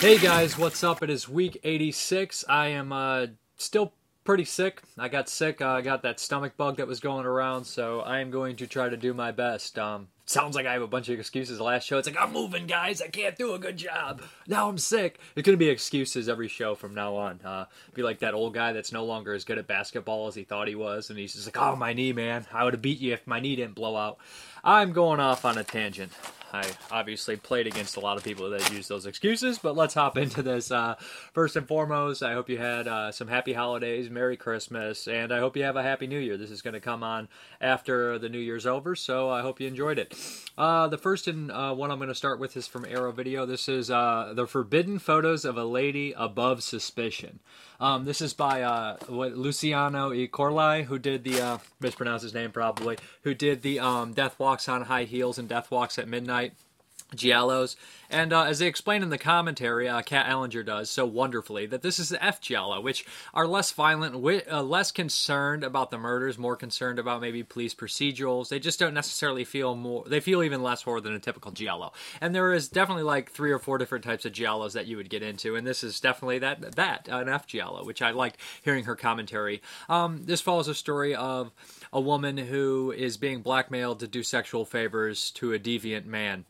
Hey guys, what's up? It is week 86. I am uh, still pretty sick. I got sick. Uh, I got that stomach bug that was going around, so I am going to try to do my best. Um, sounds like I have a bunch of excuses. The last show, it's like I'm moving, guys. I can't do a good job. Now I'm sick. It's gonna be excuses every show from now on. Uh, be like that old guy that's no longer as good at basketball as he thought he was, and he's just like, "Oh, my knee, man. I would have beat you if my knee didn't blow out." I'm going off on a tangent. I obviously played against a lot of people that use those excuses, but let's hop into this. Uh, first and foremost, I hope you had uh, some happy holidays, Merry Christmas, and I hope you have a Happy New Year. This is going to come on after the New Year's over, so I hope you enjoyed it. Uh, the first and uh, one I'm going to start with is from Arrow Video. This is uh, The Forbidden Photos of a Lady Above Suspicion. Um, this is by uh, what, Luciano E. Corlai, who did the, mispronounce his name probably, who did the um, Death Walks on High Heels and Death Walks at Midnight giallos. And uh, as they explain in the commentary, uh, Kat Ellinger does so wonderfully that this is the F giallo, which are less violent, wi- uh, less concerned about the murders, more concerned about maybe police procedurals. They just don't necessarily feel more. They feel even less horror than a typical giallo. And there is definitely like three or four different types of giallos that you would get into, and this is definitely that that an F giallo, which I liked hearing her commentary. Um, this follows a story of a woman who is being blackmailed to do sexual favors to a deviant man.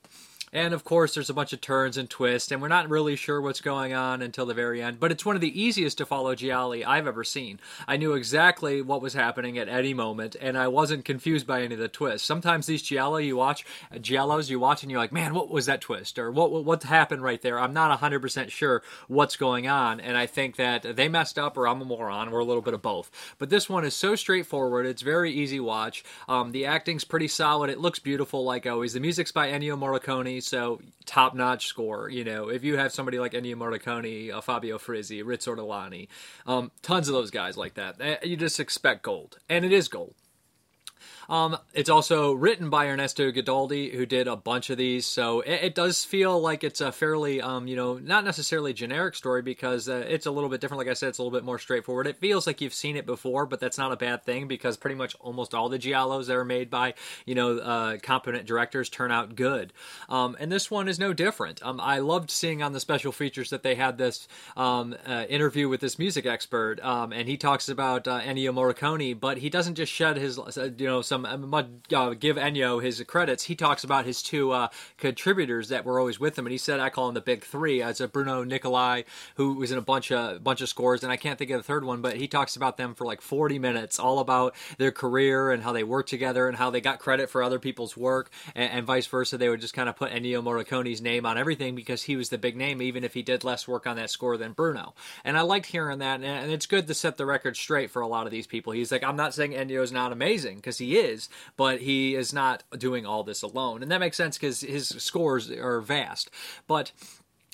And of course, there's a bunch of turns and twists, and we're not really sure what's going on until the very end. But it's one of the easiest to follow Gialli I've ever seen. I knew exactly what was happening at any moment, and I wasn't confused by any of the twists. Sometimes these Giallo you watch, Giallos you watch, and you're like, man, what was that twist? Or what what, what happened right there? I'm not 100% sure what's going on, and I think that they messed up, or I'm a moron, or a little bit of both. But this one is so straightforward. It's very easy watch. Um, the acting's pretty solid. It looks beautiful, like always. The music's by Ennio Morricone so top notch score. You know, if you have somebody like Ennio Morricone, uh, Fabio Frizzi, Riz Ortolani, um, tons of those guys like that, eh, you just expect gold, and it is gold. Um, it's also written by Ernesto Guidotti, who did a bunch of these, so it, it does feel like it's a fairly, um, you know, not necessarily generic story because uh, it's a little bit different. Like I said, it's a little bit more straightforward. It feels like you've seen it before, but that's not a bad thing because pretty much almost all the giallos that are made by, you know, uh, competent directors turn out good. Um, and this one is no different. Um, I loved seeing on the special features that they had this um, uh, interview with this music expert, um, and he talks about uh, Ennio Morricone, but he doesn't just shed his, uh, you know, some um, uh, give Ennio his credits. He talks about his two uh, contributors that were always with him, and he said, "I call them the big three. As a Bruno Nicolai, who was in a bunch of bunch of scores, and I can't think of the third one, but he talks about them for like 40 minutes, all about their career and how they worked together and how they got credit for other people's work, and, and vice versa. They would just kind of put Ennio Morricone's name on everything because he was the big name, even if he did less work on that score than Bruno. And I liked hearing that, and it's good to set the record straight for a lot of these people. He's like, I'm not saying Ennio's not amazing because he is, but he is not doing all this alone. And that makes sense because his scores are vast. But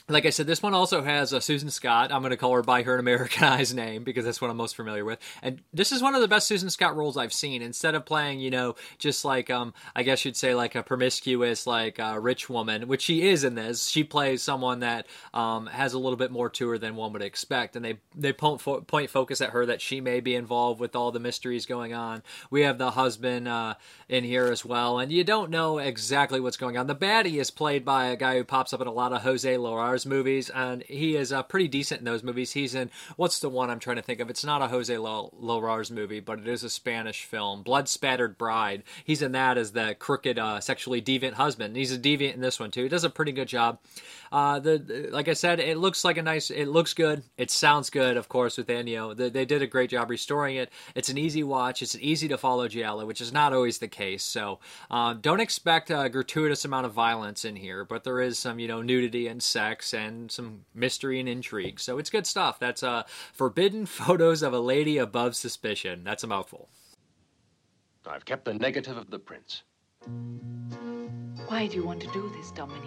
like I said, this one also has uh, Susan Scott. I'm going to call her by her Americanized name because that's what I'm most familiar with. And this is one of the best Susan Scott roles I've seen. Instead of playing, you know, just like um, I guess you'd say like a promiscuous, like uh, rich woman, which she is in this. She plays someone that um, has a little bit more to her than one would expect, and they they point, fo- point focus at her that she may be involved with all the mysteries going on. We have the husband uh, in here as well, and you don't know exactly what's going on. The baddie is played by a guy who pops up in a lot of Jose Larraz movies, and he is uh, pretty decent in those movies. He's in what's the one I'm trying to think of? It's not a Jose Larraz movie, but it is a Spanish film, Blood Spattered Bride. He's in that as the crooked, uh, sexually deviant husband. He's a deviant in this one too. He does a pretty good job. Uh, the, the, like I said, it looks like a nice. It looks good. It sounds good, of course, with Ennio. The, they did a great job restoring it. It's an easy watch. It's an easy to follow Giallo, which is not always the case. So uh, don't expect a gratuitous amount of violence in here, but there is some, you know, nudity and sex and some mystery and intrigue. So it's good stuff. That's uh, forbidden photos of a lady above suspicion. That's a mouthful. I've kept the negative of the prince. Why do you want to do this, Dominique?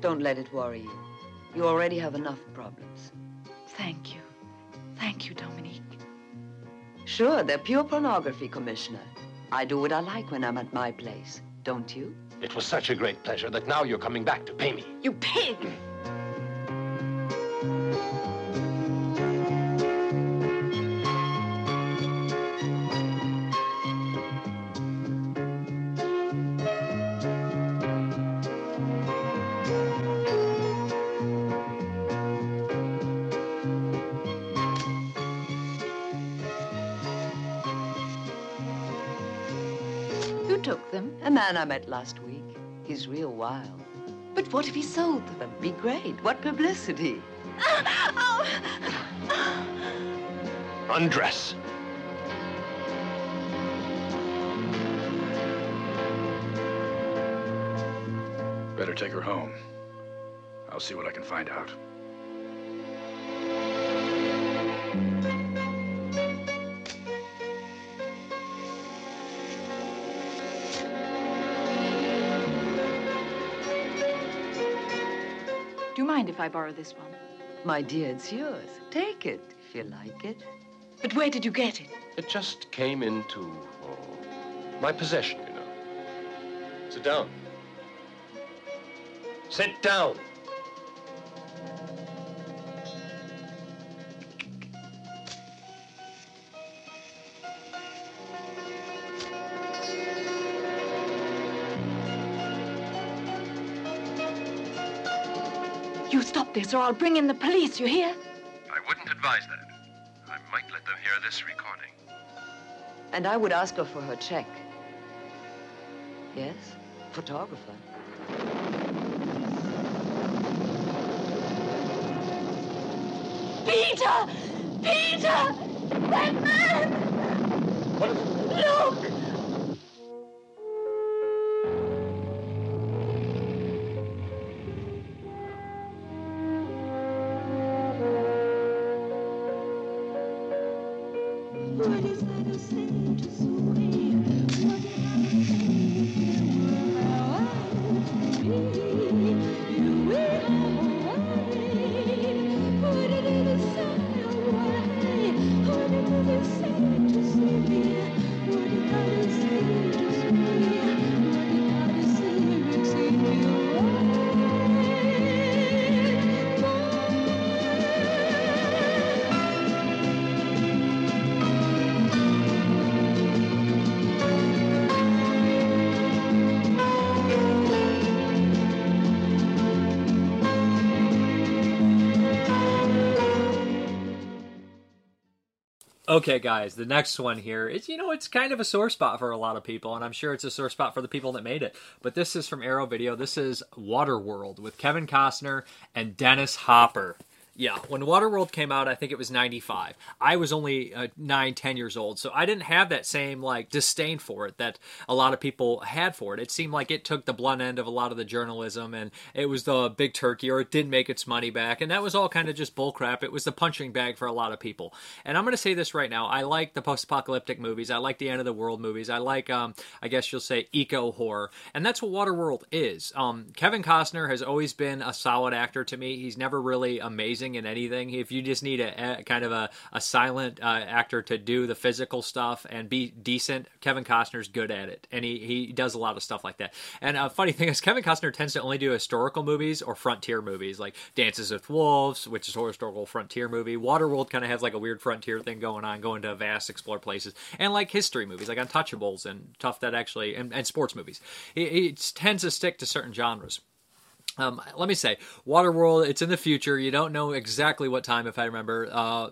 Don't let it worry you. You already have enough problems. Thank you. Thank you, Dominique. Sure, they're pure pornography, Commissioner. I do what I like when I'm at my place, don't you? It was such a great pleasure that now you're coming back to pay me. You pig! Man I met last week. He's real wild. But what if he sold them? That'd be great. What publicity? Oh. Undress. Better take her home. I'll see what I can find out. If I borrow this one? My dear, it's yours. Take it if you like it. But where did you get it? It just came into oh, my possession, you know. Sit down. Sit down. You or I'll bring in the police, you hear? I wouldn't advise that. I might let them hear this recording. And I would ask her for her check. Yes? Photographer. Peter! Peter! That man! What is it? Look! Okay, guys, the next one here is, you know, it's kind of a sore spot for a lot of people, and I'm sure it's a sore spot for the people that made it. But this is from Arrow Video. This is Waterworld with Kevin Costner and Dennis Hopper. Yeah, when Waterworld came out, I think it was 95. I was only uh, 9, 10 years old, so I didn't have that same, like, disdain for it that a lot of people had for it. It seemed like it took the blunt end of a lot of the journalism, and it was the big turkey, or it didn't make its money back, and that was all kind of just bullcrap. It was the punching bag for a lot of people. And I'm going to say this right now. I like the post-apocalyptic movies. I like the end of the world movies. I like, um, I guess you'll say, eco-horror. And that's what Waterworld is. Um, Kevin Costner has always been a solid actor to me. He's never really amazing in anything. If you just need a, a kind of a, a silent uh, actor to do the physical stuff and be decent, Kevin Costner's good at it, and he he does a lot of stuff like that. And a funny thing is, Kevin Costner tends to only do historical movies or frontier movies, like Dances with Wolves, which is a historical frontier movie. Waterworld kind of has like a weird frontier thing going on, going to vast explore places, and like history movies, like Untouchables and stuff that actually, and, and sports movies. He, he tends to stick to certain genres. Um, let me say, Waterworld. It's in the future. You don't know exactly what time, if I remember. Uh,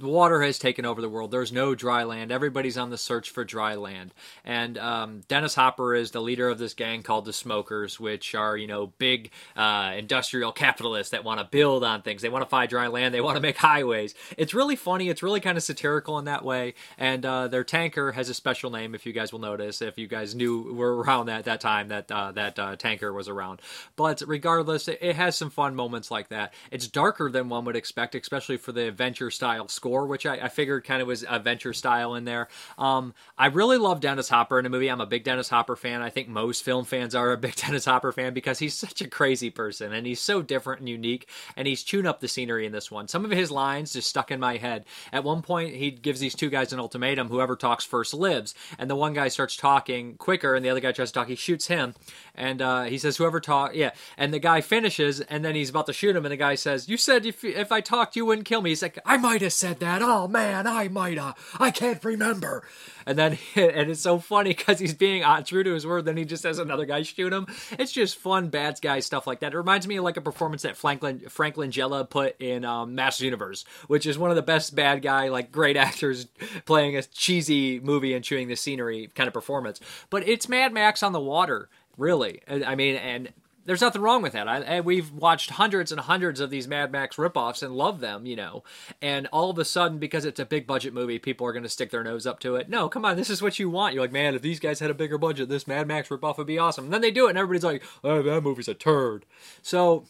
water has taken over the world. There's no dry land. Everybody's on the search for dry land. And um, Dennis Hopper is the leader of this gang called the Smokers, which are, you know, big uh, industrial capitalists that want to build on things. They want to find dry land. They want to make highways. It's really funny. It's really kind of satirical in that way. And uh, their tanker has a special name, if you guys will notice, if you guys knew were around at that time that uh, that uh, tanker was around. But regardless, it, it has some fun moments like that. It's darker than one would expect, especially for the adventure style score which I, I figured kind of was adventure style in there. Um, I really love Dennis Hopper in the movie. I'm a big Dennis Hopper fan. I think most film fans are a big Dennis Hopper fan because he's such a crazy person and he's so different and unique. And he's chewed up the scenery in this one. Some of his lines just stuck in my head. At one point, he gives these two guys an ultimatum: whoever talks first lives. And the one guy starts talking quicker, and the other guy tries to talk. He shoots him, and uh, he says, "Whoever talk, yeah." And the guy finishes, and then he's about to shoot him, and the guy says, "You said if if I talked, you wouldn't kill me." He's like, "I might have said that? Oh man, I might uh, I can't remember. And then and it's so funny because he's being uh, true to his word. Then he just has another guy shoot him. It's just fun bad guy stuff like that. It reminds me of like a performance that Franklin Frank Langella put in um, Master Universe, which is one of the best bad guy like great actors playing a cheesy movie and chewing the scenery kind of performance. But it's Mad Max on the water, really. I mean, and there's nothing wrong with that. I, and we've watched hundreds and hundreds of these Mad Max ripoffs and love them, you know. And all of a sudden, because it's a big budget movie, people are going to stick their nose up to it. No, come on, this is what you want. You're like, man, if these guys had a bigger budget, this Mad Max ripoff would be awesome. And then they do it, and everybody's like, oh, that movie's a turd. So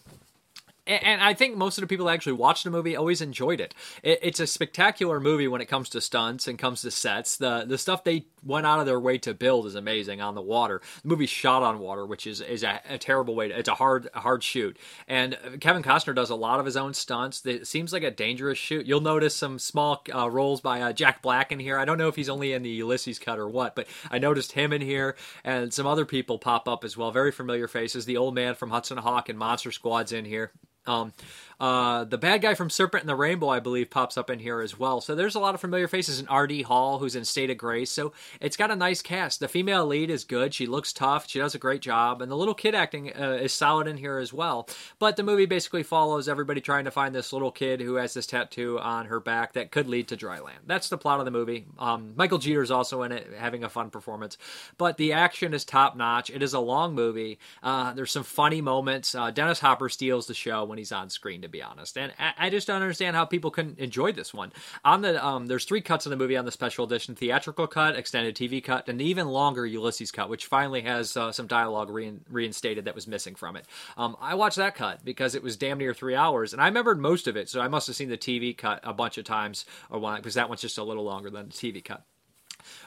and I think most of the people that actually watched the movie always enjoyed it. It's a spectacular movie when it comes to stunts and comes to sets. The the stuff they went out of their way to build is amazing on the water. The movie shot on water, which is is a, a terrible way. To, it's a hard hard shoot. And Kevin Costner does a lot of his own stunts. It seems like a dangerous shoot. You'll notice some small uh, roles by uh, Jack Black in here. I don't know if he's only in the Ulysses cut or what, but I noticed him in here and some other people pop up as well. Very familiar faces. The old man from Hudson Hawk and Monster Squad's in here. Um, uh, the bad guy from Serpent and the Rainbow, I believe, pops up in here as well. So there's a lot of familiar faces. And R.D. Call, who's in State of Grace. So it's got a nice cast. The female lead is good. She looks tough. She does a great job. And the little kid acting uh, is solid in here as well. But the movie basically follows everybody trying to find this little kid who has this tattoo on her back that could lead to dry land. That's the plot of the movie. Um, Michael Jeter's also in it, having a fun performance. But the action is top notch. It is a long movie. Uh, there's some funny moments. Uh, Dennis Hopper steals the show when he's on screen, to be honest. And I, I just don't understand how people couldn't enjoy this one. On the um, there's three cuts of the movie on the special edition: theatrical cut, extended TV cut, and the even longer Ulysses cut, which finally has uh, some dialogue rein, reinstated that was missing from it. Um, I watched that cut because it was damn near three hours, and I remembered most of it, so I must have seen the TV cut a bunch of times, or one because that one's just a little longer than the TV cut.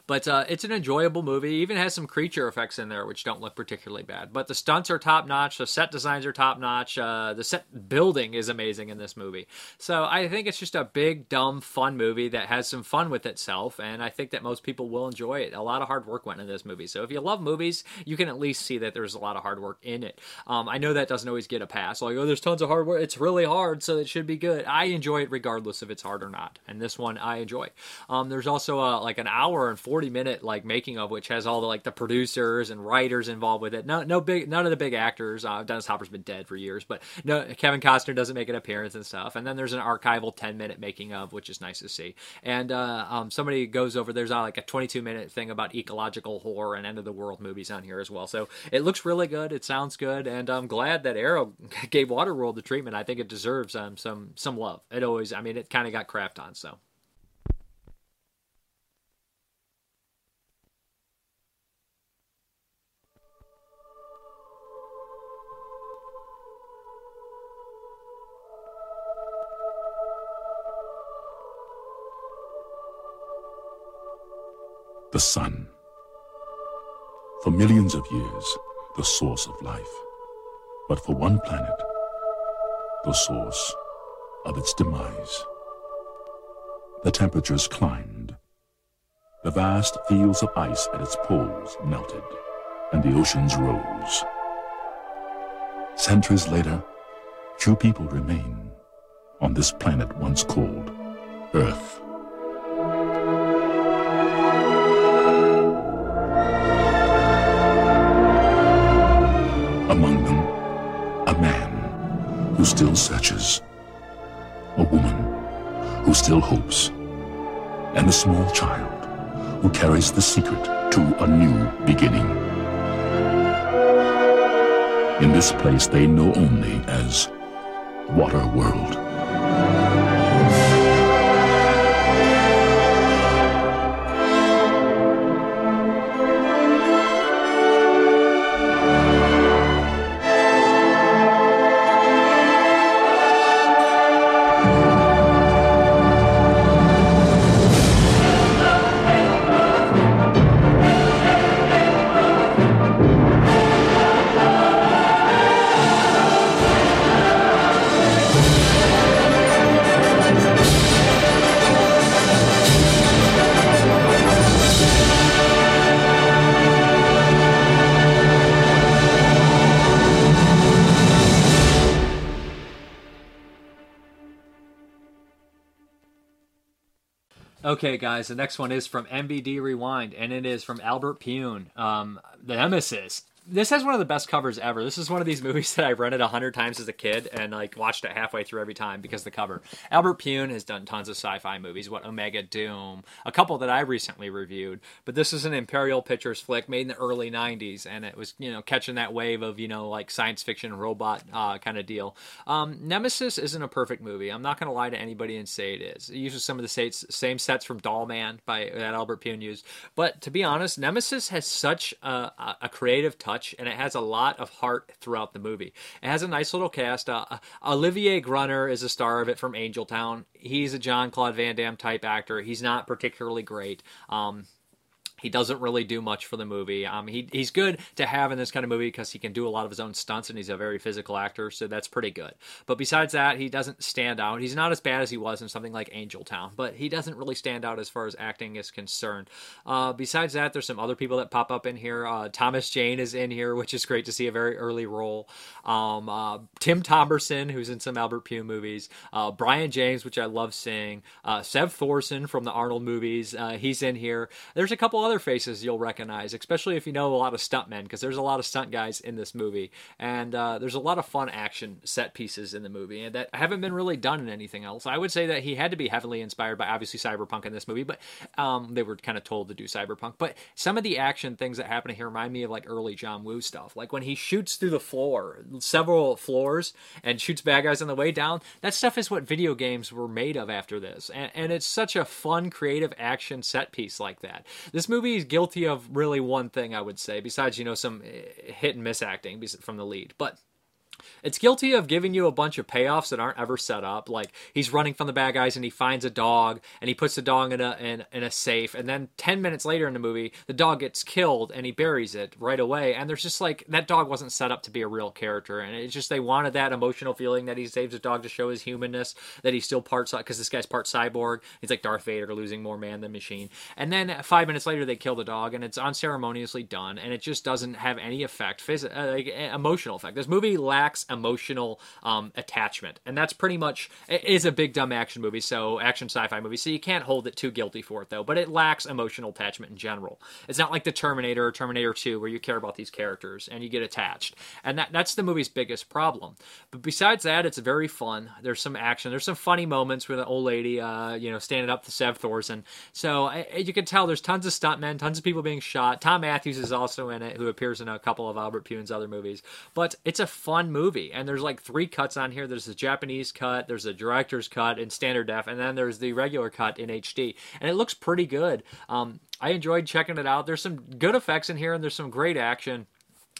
But uh, it's an enjoyable movie. It even has some creature effects in there, which don't look particularly bad. But the stunts are top notch. The set designs are top notch. Uh, the set building is amazing in this movie. So I think it's just a big, dumb, fun movie that has some fun with itself. And I think that most people will enjoy it. A lot of hard work went into this movie. So if you love movies, you can at least see that there's a lot of hard work in it. Um, I know that doesn't always get a pass. Like, oh, there's tons of hard work. It's really hard, so it should be good. I enjoy it regardless if it's hard or not. And this one I enjoy. Um, there's also uh, like an hour and 40 minute like making of which has all the like the producers and writers involved with it. No, no big, none of the big actors. Uh, Dennis Hopper's been dead for years, but no, Kevin Costner doesn't make an appearance and stuff. And then there's an archival 10 minute making of, which is nice to see. And uh, um, somebody goes over. There's uh, like a 22 minute thing about ecological horror and end of the world movies on here as well. So it looks really good. It sounds good, and I'm glad that Arrow gave Waterworld the treatment. I think it deserves um, some some love. It always, I mean, it kind of got crapped on. So. Sun. For millions of years, the source of life. But for one planet, the source of its demise. The temperatures climbed. The vast fields of ice at its poles melted, and the oceans rose. Centuries later, few people remain on this planet once called Earth. Who still searches, a woman who still hopes, and a small child who carries the secret to a new beginning. In this place they know only as Water World. Okay, guys, the next one is from MVD Rewind, and it is from Albert Pyun. Um, the Nemesis. This has one of the best covers ever. This is one of these movies that I rented a hundred times as a kid and like watched it halfway through every time because the cover. Albert Pyun has done tons of sci-fi movies. What Omega Doom, a couple that I recently reviewed. But this is an Imperial Pictures flick made in the early '90s, and it was you know catching that wave of you know like science fiction robot uh, kind of deal. Um, Nemesis isn't a perfect movie. I'm not going to lie to anybody and say it is. It uses some of the same sets from Doll Man by that Albert Pyun used. But to be honest, Nemesis has such a, a creative touch, and it has a lot of heart throughout the movie. It has a nice little cast. Uh, Olivier Gruner is a star of it from Angel Town. He's a John Claude Van Damme type actor. He's not particularly great. Um, he doesn't really do much for the movie. Um, he, he's good to have in this kind of movie because he can do a lot of his own stunts and he's a very physical actor, so that's pretty good. But besides that, he doesn't stand out. He's not as bad as he was in something like Angel Town, but he doesn't really stand out as far as acting is concerned. Uh, besides that, there's some other people that pop up in here. Uh, Thomas Jane is in here, which is great to see a very early role. Um, uh, Tim Thomerson, who's in some Albert Pyun movies. Uh, Brian James, which I love seeing. Uh, Sev Thorson from the Arnold movies, uh, he's in here. There's a couple other faces you'll recognize, especially if you know a lot of stuntmen, because there's a lot of stunt guys in this movie, and uh, there's a lot of fun action set pieces in the movie, that haven't been really done in anything else. I would say that he had to be heavily inspired by obviously cyberpunk in this movie, but um, they were kind of told to do cyberpunk. But some of the action things that happen here remind me of like early John Woo stuff, like when he shoots through the floor, several floors, and shoots bad guys on the way down. That stuff is what video games were made of after this, and, and it's such a fun, creative action set piece like that. This movie is guilty of really one thing I would say, besides you know some eh, hit and miss acting from the lead, but it's guilty of giving you a bunch of payoffs that aren't ever set up. Like he's running from the bad guys and he finds a dog and he puts the dog in a in, in a safe, and then ten minutes later in the movie, the dog gets killed and he buries it right away. And there's just like that dog wasn't set up to be a real character, and it's just they wanted that emotional feeling that he saves a dog to show his humanness, that he's still part because this guy's part cyborg. He's like Darth Vader, losing more man than machine. And then five minutes later, they kill the dog, and it's unceremoniously done, and it just doesn't have any effect, phys- uh, like, emotional effect. This movie lacks emotional um, attachment, and that's pretty much it is a big dumb action movie, so action sci-fi movie. So you can't hold it too guilty for it though. But it lacks emotional attachment in general. It's not like the Terminator or Terminator Two where you care about these characters and you get attached, and that that's the movie's biggest problem. But besides that, it's very fun. There's some action. There's some funny moments with an old lady, uh, you know, standing up to Sev Thorson. So uh, you can tell there's tons of stuntmen, tons of people being shot. Thom Mathews is also in it, who appears in a couple of Albert Pyun's other movies. But it's a fun movie, and there's like three cuts on here. There's the Japanese cut, there's the director's cut in standard def, and then there's the regular cut in HD, and it looks pretty good. Um, I enjoyed checking it out. There's some good effects in here, and there's some great action.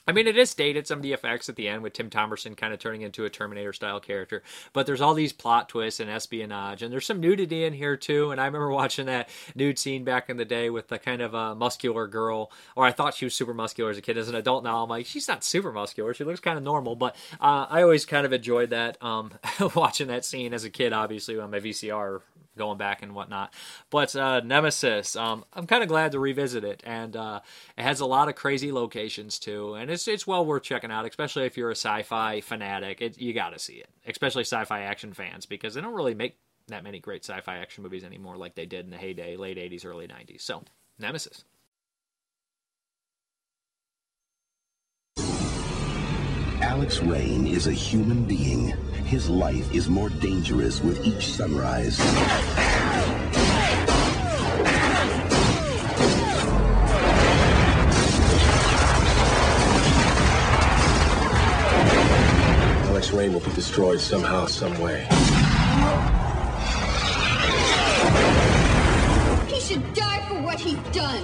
I mean, it is dated some of the effects at the end with Tim Thomerson kind of turning into a Terminator style character, but there's all these plot twists and espionage, and there's some nudity in here too. And I remember watching that nude scene back in the day with the kind of uh, muscular girl, or I thought she was super muscular as a kid. As an adult now, I'm like, she's not super muscular. She looks kind of normal, but uh, I always kind of enjoyed that um, watching that scene as a kid, obviously on my VCR going back and whatnot. But uh, Nemesis, um, I'm kind of glad to revisit it, and uh, it has a lot of crazy locations too, and it's it's well worth checking out, especially if you're a sci-fi fanatic. It, you got to see it, especially sci-fi action fans, because they don't really make that many great sci-fi action movies anymore like they did in the heyday, late '80s, early '90s. So, Nemesis. Alex Rain is a human being. His life is more dangerous with each sunrise. Alex Rain will be destroyed somehow, some way. He should die for what he's done.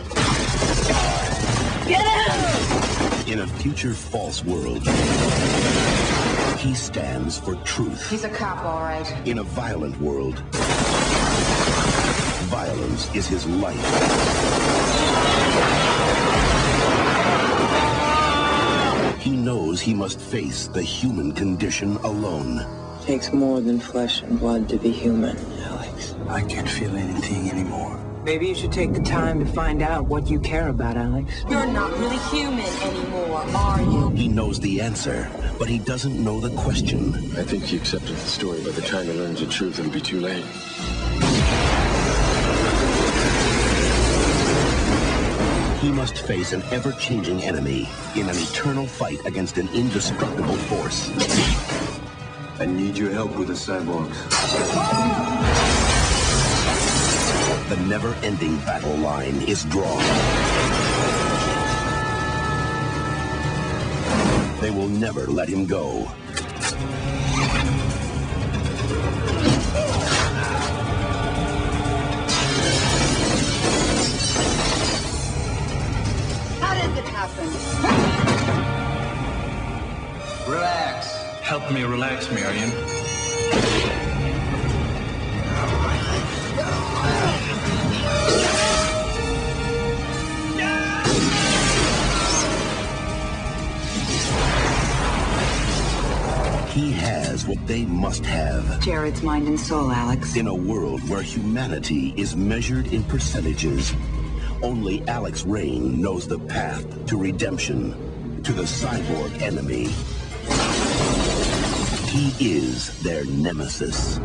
In a future false world, he stands for truth. He's a cop, all right. In a violent world, violence is his life. He knows he must face the human condition alone. It Takes more than flesh and blood to be human, Alex. I can't feel anything anymore. Maybe you should take the time to find out what you care about, Alex. You're not really human anymore, are you? He knows the answer, but he doesn't know the question. I think he accepted the story. By the time he learns the truth, it'll be too late. he must face an ever-changing enemy in an eternal fight against an indestructible force. I need your help with the cyborgs. The never-ending battle line is drawn. They will never let him go. How did it happen? Relax. Help me relax, Marion. He has what they must have. Jared's mind and soul, Alex. In a world where humanity is measured in percentages, only Alex Rain knows the path to redemption, to the cyborg enemy. He is their nemesis.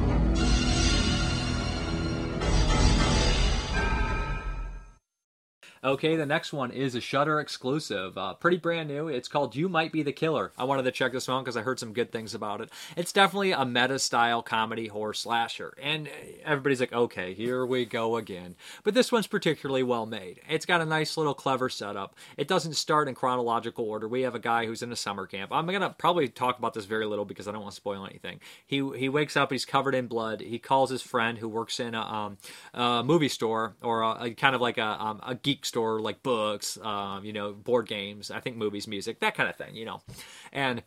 Okay, the next one is a Shudder exclusive. Uh, pretty brand new. It's called You Might Be the Killer. I wanted to check this one because I heard some good things about it. It's definitely a meta style comedy horror slasher. And everybody's like, okay, here we go again. But this one's particularly well made. It's got a nice little clever setup. It doesn't start in chronological order. We have a guy who's in a summer camp. I'm going to probably talk about this very little because I don't want to spoil anything. He, he wakes up, he's covered in blood. He calls his friend who works in a, um, a movie store or a, a kind of like a, um, a geek store like books, um, you know, board games, I think movies, music, that kind of thing, you know. And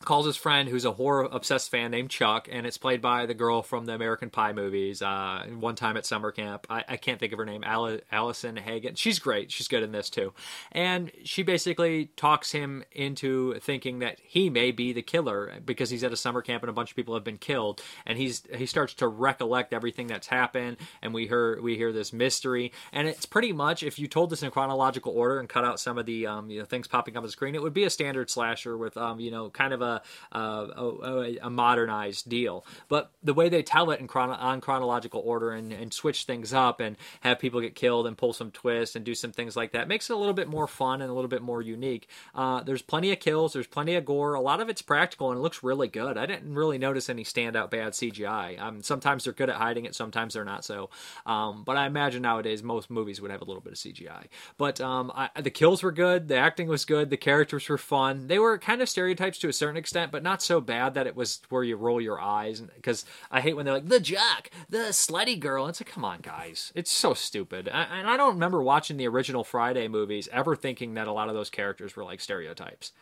calls his friend who's a horror obsessed fan named Chuck, and it's played by the girl from the American Pie movies. Uh, one time at summer camp, I, I can't think of her name, Al- Alyson Hannigan. She's great. She's good in this too. And she basically talks him into thinking that he may be the killer because he's at a summer camp and a bunch of people have been killed. And he's he starts to recollect everything that's happened, and we hear we hear this mystery. And it's pretty much if you told this in chronological order and cut out some of the um, you know things popping up on the screen, it would be a standard slasher with um, you know kind of a a, a, a, modernized deal. But the way they tell it in on chronological order and, and switch things up and have people get killed and pull some twists and do some things like that makes it a little bit more fun and a little bit more unique. Uh, there's plenty of kills, there's plenty of gore. A lot of it's practical and it looks really good. I didn't really notice any standout bad CGI. Um, sometimes they're good at hiding it, sometimes they're not so. Um, but I imagine nowadays most movies would have a little bit of CGI. But um, I, the kills were good, the acting was good, the characters were fun. They were kind of stereotypes to a certain extent, but not so bad that it was where you roll your eyes. Because I hate when they're like the jock, the slutty girl. It's like, come on, guys, it's so stupid. I, and I don't remember watching the original Friday movies ever thinking that a lot of those characters were like stereotypes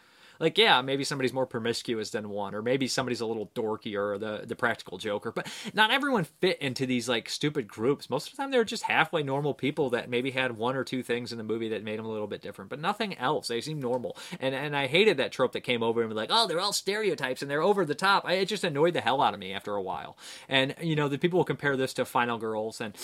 like yeah maybe somebody's more promiscuous than one or maybe somebody's a little dorky or the the practical joker but not everyone fit into these like stupid groups. Most of the time they were just halfway normal people that maybe had one or two things in the movie that made them a little bit different but nothing else. They seem normal. And and i hated that trope that came over and be like oh they're all stereotypes and they're over the top. I, it just annoyed the hell out of me after a while. And you know the people will compare this to final girls and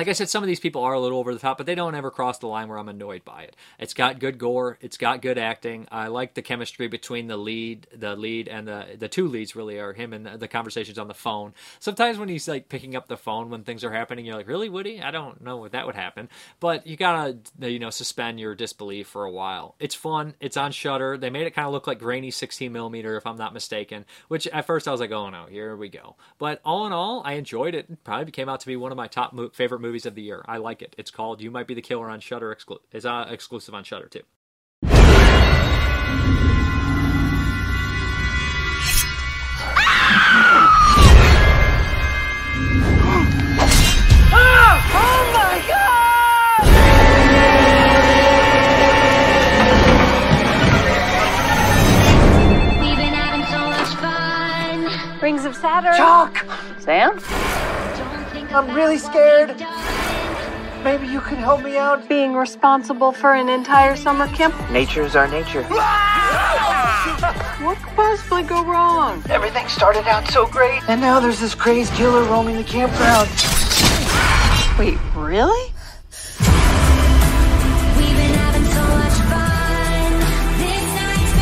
like I said, some of these people are a little over the top, but they don't ever cross the line where I'm annoyed by it. It's got good gore, it's got good acting. I like the chemistry between the lead, the lead, and the the two leads really are him and the, the conversations on the phone. Sometimes when he's like picking up the phone when things are happening, you're like, really, Woody? I don't know what that would happen, but you gotta you know suspend your disbelief for a while. It's fun. It's on Shudder. They made it kind of look like grainy 16 millimeter, if I'm not mistaken. Which at first I was like, oh no, here we go. But all in all, I enjoyed it. it probably came out to be one of my top mo- favorite movies movies of the year. I like it. It's called You Might Be the Killer on Shudder. Exclu- is uh, exclusive on Shudder too. Oh my god! We've been having so much fun. Rings of Saturn. Chuck! Sam? I'm really scared. Maybe you can help me out. Being responsible for an entire summer camp? Nature's our nature. What could possibly go wrong? Everything started out so great, and now there's this crazed killer roaming the campground. Wait, really? We've been having so much fun. This night's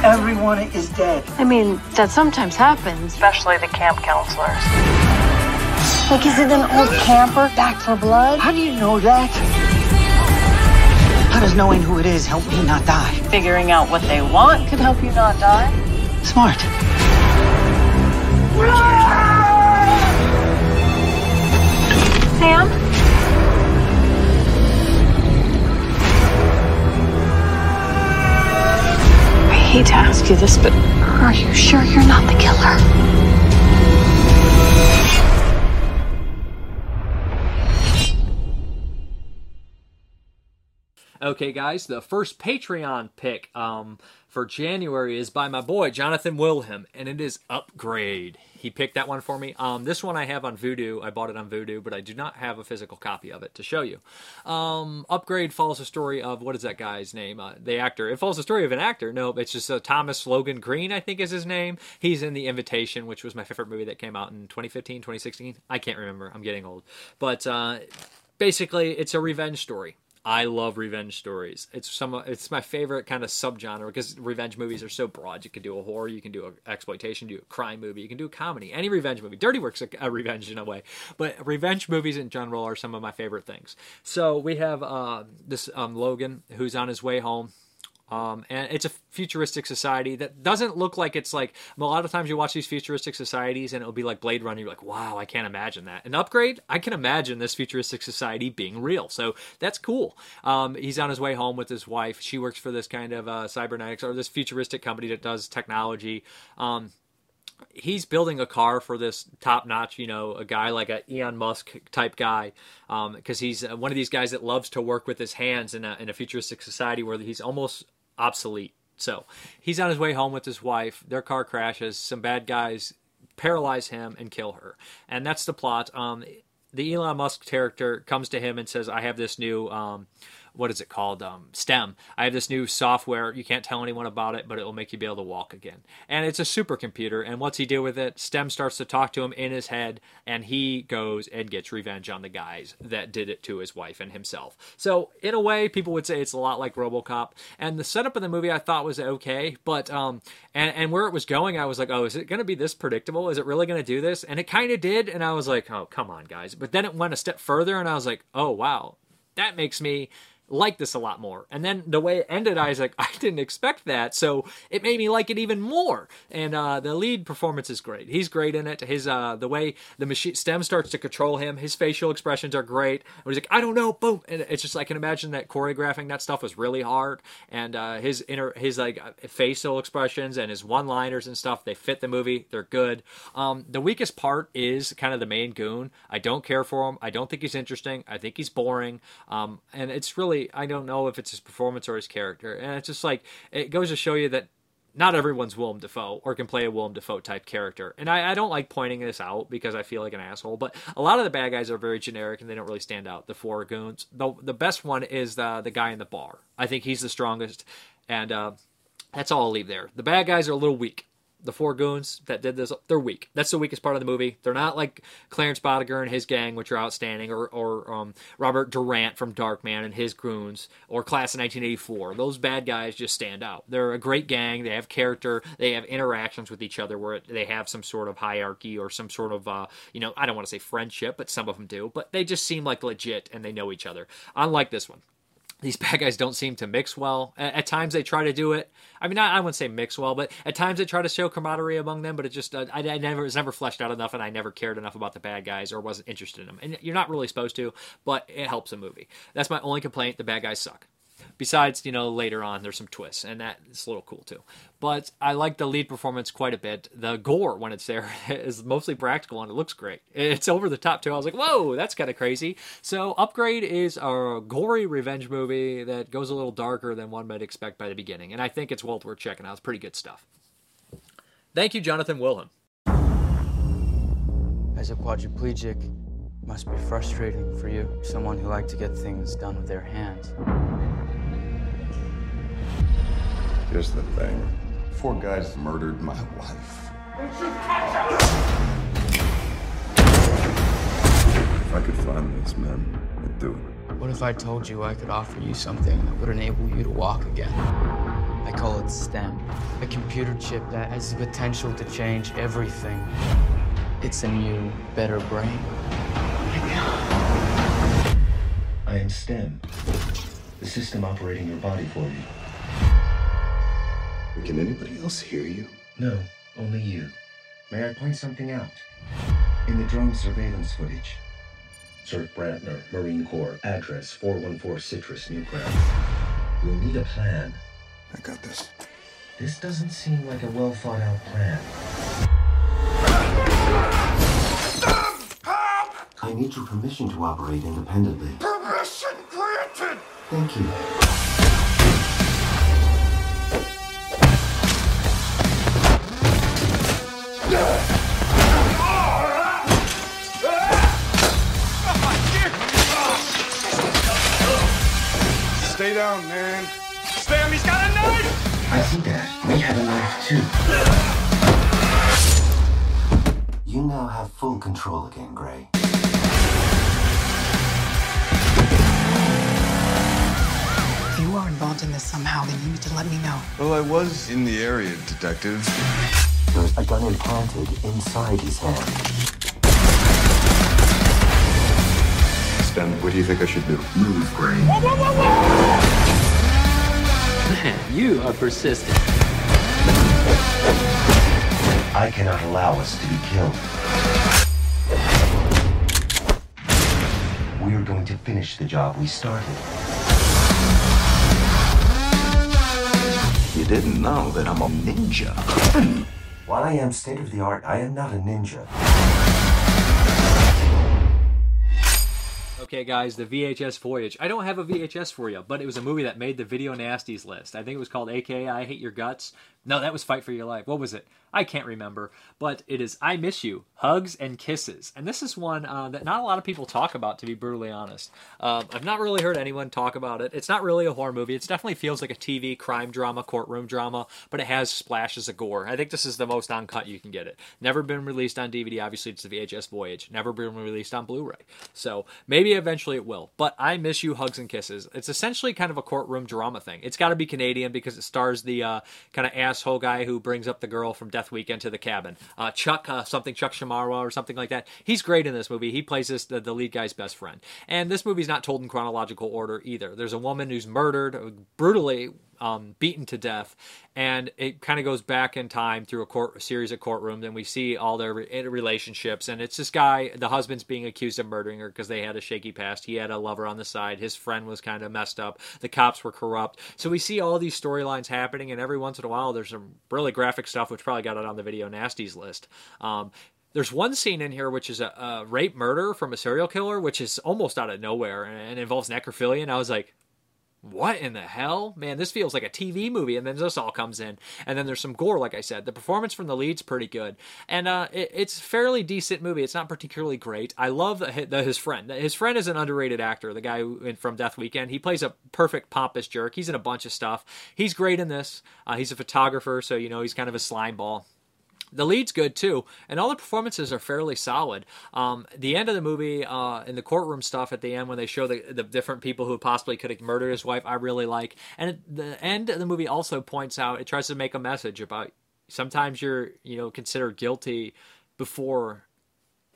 been Everyone is dead. I mean, that sometimes happens. Especially the camp counselors. Like, is it an old camper back for blood? How do you know that? How does knowing who it is help me not die? Figuring out what they want could help you not die. Smart. Sam? I hate to ask you this, but are you sure you're not the killer? Okay, guys, the first Patreon pick um, for January is by my boy Jonathan Wilhelm, and it is Upgrade. He picked that one for me. Um, this one I have on Vudu. I bought it on Vudu, but I do not have a physical copy of it to show you. Um, Upgrade follows the story of what is that guy's name? Uh, the actor. It follows the story of an actor. No, it's just uh, Thomas Logan Green, I think is his name. He's in The Invitation, which was my favorite movie that came out in 2015, 2016. I can't remember. I'm getting old. But uh, basically, it's a revenge story. I love revenge stories. It's some. It's my favorite kind of subgenre because revenge movies are so broad. You can do a horror, you can do an exploitation, do a crime movie, you can do a comedy. Any revenge movie. Dirty Work's a, a revenge in a way, but revenge movies in general are some of my favorite things. So we have uh, this um, Logan who's on his way home. Um, and it's a futuristic society that doesn't look like it's like a lot of times you watch these futuristic societies and it'll be like Blade Runner. You're like, wow, I can't imagine that. An upgrade, I can imagine this futuristic society being real. So that's cool. Um, he's on his way home with his wife. She works for this kind of uh, cybernetics or this futuristic company that does technology. Um, he's building a car for this top notch, you know, a guy like a Elon Musk type guy, because um, he's one of these guys that loves to work with his hands in a, in a futuristic society where he's almost obsolete. So he's on his way home with his wife. Their car crashes. Some bad guys paralyze him and kill her, and that's the plot. Um, the Elon Musk character comes to him and says, "I have this new." Um, what is it called? Um, STEM. I have this new software. You can't tell anyone about it, but it will make you be able to walk again. And it's a supercomputer. And what's he do with it? STEM starts to talk to him in his head, and he goes and gets revenge on the guys that did it to his wife and himself. So in a way, people would say it's a lot like RoboCop. And the setup of the movie I thought was okay, but um, and and where it was going, I was like, oh, is it going to be this predictable? Is it really going to do this? And it kind of did. And I was like, oh, come on, guys. But then it went a step further, and I was like, oh wow, that makes me like this a lot more. And then the way it ended, I was like, I didn't expect that. So it made me like it even more. And uh, the lead performance is great. He's great in it. His uh, the way the machine stem starts to control him, his facial expressions are great. And he's like, I don't know, boom. And it's just I can imagine that choreographing that stuff was really hard. And uh, his inner his like facial expressions and his one liners and stuff, they fit the movie. They're good. Um, the weakest part is kind of the main goon. I don't care for him. I don't think he's interesting. I think he's boring. Um, and it's really I don't know if it's his performance or his character. And it's just like it goes to show you that not everyone's Willem Dafoe or can play a Willem Dafoe type character. And I, I, don't like pointing this out because I feel like an asshole, but a lot of the bad guys are very generic and they don't really stand out. The four goons. The, the best one is the, the guy in the bar. I think he's the strongest. And uh, that's all I'll leave there. The bad guys are a little weak the four goons that did this, they're weak. That's the weakest part of the movie. They're not like Clarence Boddicker and his gang, which are outstanding, or, or um, Robert Durant from Darkman and his goons, or Class of 1984. Those bad guys just stand out. They're a great gang. They have character. They have interactions with each other where they have some sort of hierarchy or some sort of, uh, you know, I don't want to say friendship, but some of them do. But they just seem like legit and they know each other. Unlike this one these bad guys don't seem to mix well. At, times they try to do it. I mean, I, I, wouldn't say mix well, but at times they try to show camaraderie among them. But it just uh, I, I, never was never fleshed out enough, and I never cared enough about the bad guys or wasn't interested in them. And you're not really supposed to, but it helps a movie. That's my only complaint. The bad guys suck. Besides, you know, later on there's some twists, and that's a little cool too. But I like the lead performance quite a bit. The gore when it's there is mostly practical and it looks great. It's over the top too. I was like, whoa, that's kind of crazy. So Upgrade is a gory revenge movie that goes a little darker than one might expect by the beginning, and I think it's well worth checking out. It's pretty good stuff. Thank you, Jonathan Wilhelm. As a quadriplegic, must be frustrating for you, someone who liked to get things done with their hands. Here's the thing. Four guys murdered my wife. If I could find these men, I'd do it. What if I told you I could offer you something that would enable you to walk again? I call it STEM, a computer chip that has the potential to change everything. It's a new, better brain. I am STEM. the system operating your body for you. Can anybody else hear you? No, only you. May I point something out? In the drone surveillance footage, Sir Brantner, Marine Corps, address 414 Citrus, Newground. We'll need a plan. I got this. This doesn't seem like a well thought out plan. I need your permission to operate independently. Permission granted! Thank you. Stay down, man. Sam, he's got a knife! I see that. We have a knife too. You now have full control again, Gray. If you are involved in this somehow, then you need to let me know. Well, I was in the area, Detective. There's a gun implanted inside his hand. Stem, what do you think I should do? Move, Gray. Man, you are persistent. I cannot allow us to be killed. We're going to finish the job we started. You didn't know that I'm a ninja. While I am state of the art, I am not a ninja. Okay, guys, the VHS Voyage. I don't have a VHS for you, but it was a movie that made the Video Nasties list. I think it was called AKA I Hate Your Guts. No, that was Fight for Your Life. What was it? I can't remember. But it is I Miss You, Hugs and Kisses. And this is one uh, that not a lot of people talk about, to be brutally honest. Um, I've not really heard anyone talk about it. It's not really a horror movie. It definitely feels like a TV crime drama, courtroom drama, but it has splashes of gore. I think this is the most uncut you can get it. Never been released on DVD. Obviously, it's the VHS Voyage. Never been released on Blu ray. So maybe eventually it will. But I Miss You, Hugs and Kisses. It's essentially kind of a courtroom drama thing. It's got to be Canadian because it stars the uh, kind of asshole guy who brings up the girl from Death Weekend to the cabin. Uh, Chuck, uh, something Chuck Shamata or something like that. He's great in this movie. He plays this the, the lead guy's best friend. And this movie's not told in chronological order either. There's a woman who's murdered brutally. Um, beaten to death, and it kind of goes back in time through a court a series of courtrooms, and we see all their re- relationships. And it's this guy, the husband's being accused of murdering her because they had a shaky past. He had a lover on the side. His friend was kind of messed up. The cops were corrupt. So we see all these storylines happening, and every once in a while, there's some really graphic stuff, which probably got it on the video nasties list. Um, there's one scene in here which is a, a, rape murder from a serial killer, which is almost out of nowhere and involves necrophilia. And I was like, what in the hell? Man, this feels like a TV movie. And then this all comes in. And then there's some gore, like I said. The performance from the lead's pretty good. And uh, it, it's fairly decent movie. It's not particularly great. I love the, the, his friend. His friend is an underrated actor, the guy from Death Weekend. He plays a perfect pompous jerk. He's in a bunch of stuff. He's great in this. Uh, he's a photographer, so, you know, he's kind of a slime ball. The lead's good too, and all the performances are fairly solid. Um, the end of the movie, uh, in the courtroom stuff at the end, when they show the, the different people who possibly could have murdered his wife, I really like. And at the end of the movie also points out, it tries to make a message about sometimes you're, you know, considered guilty before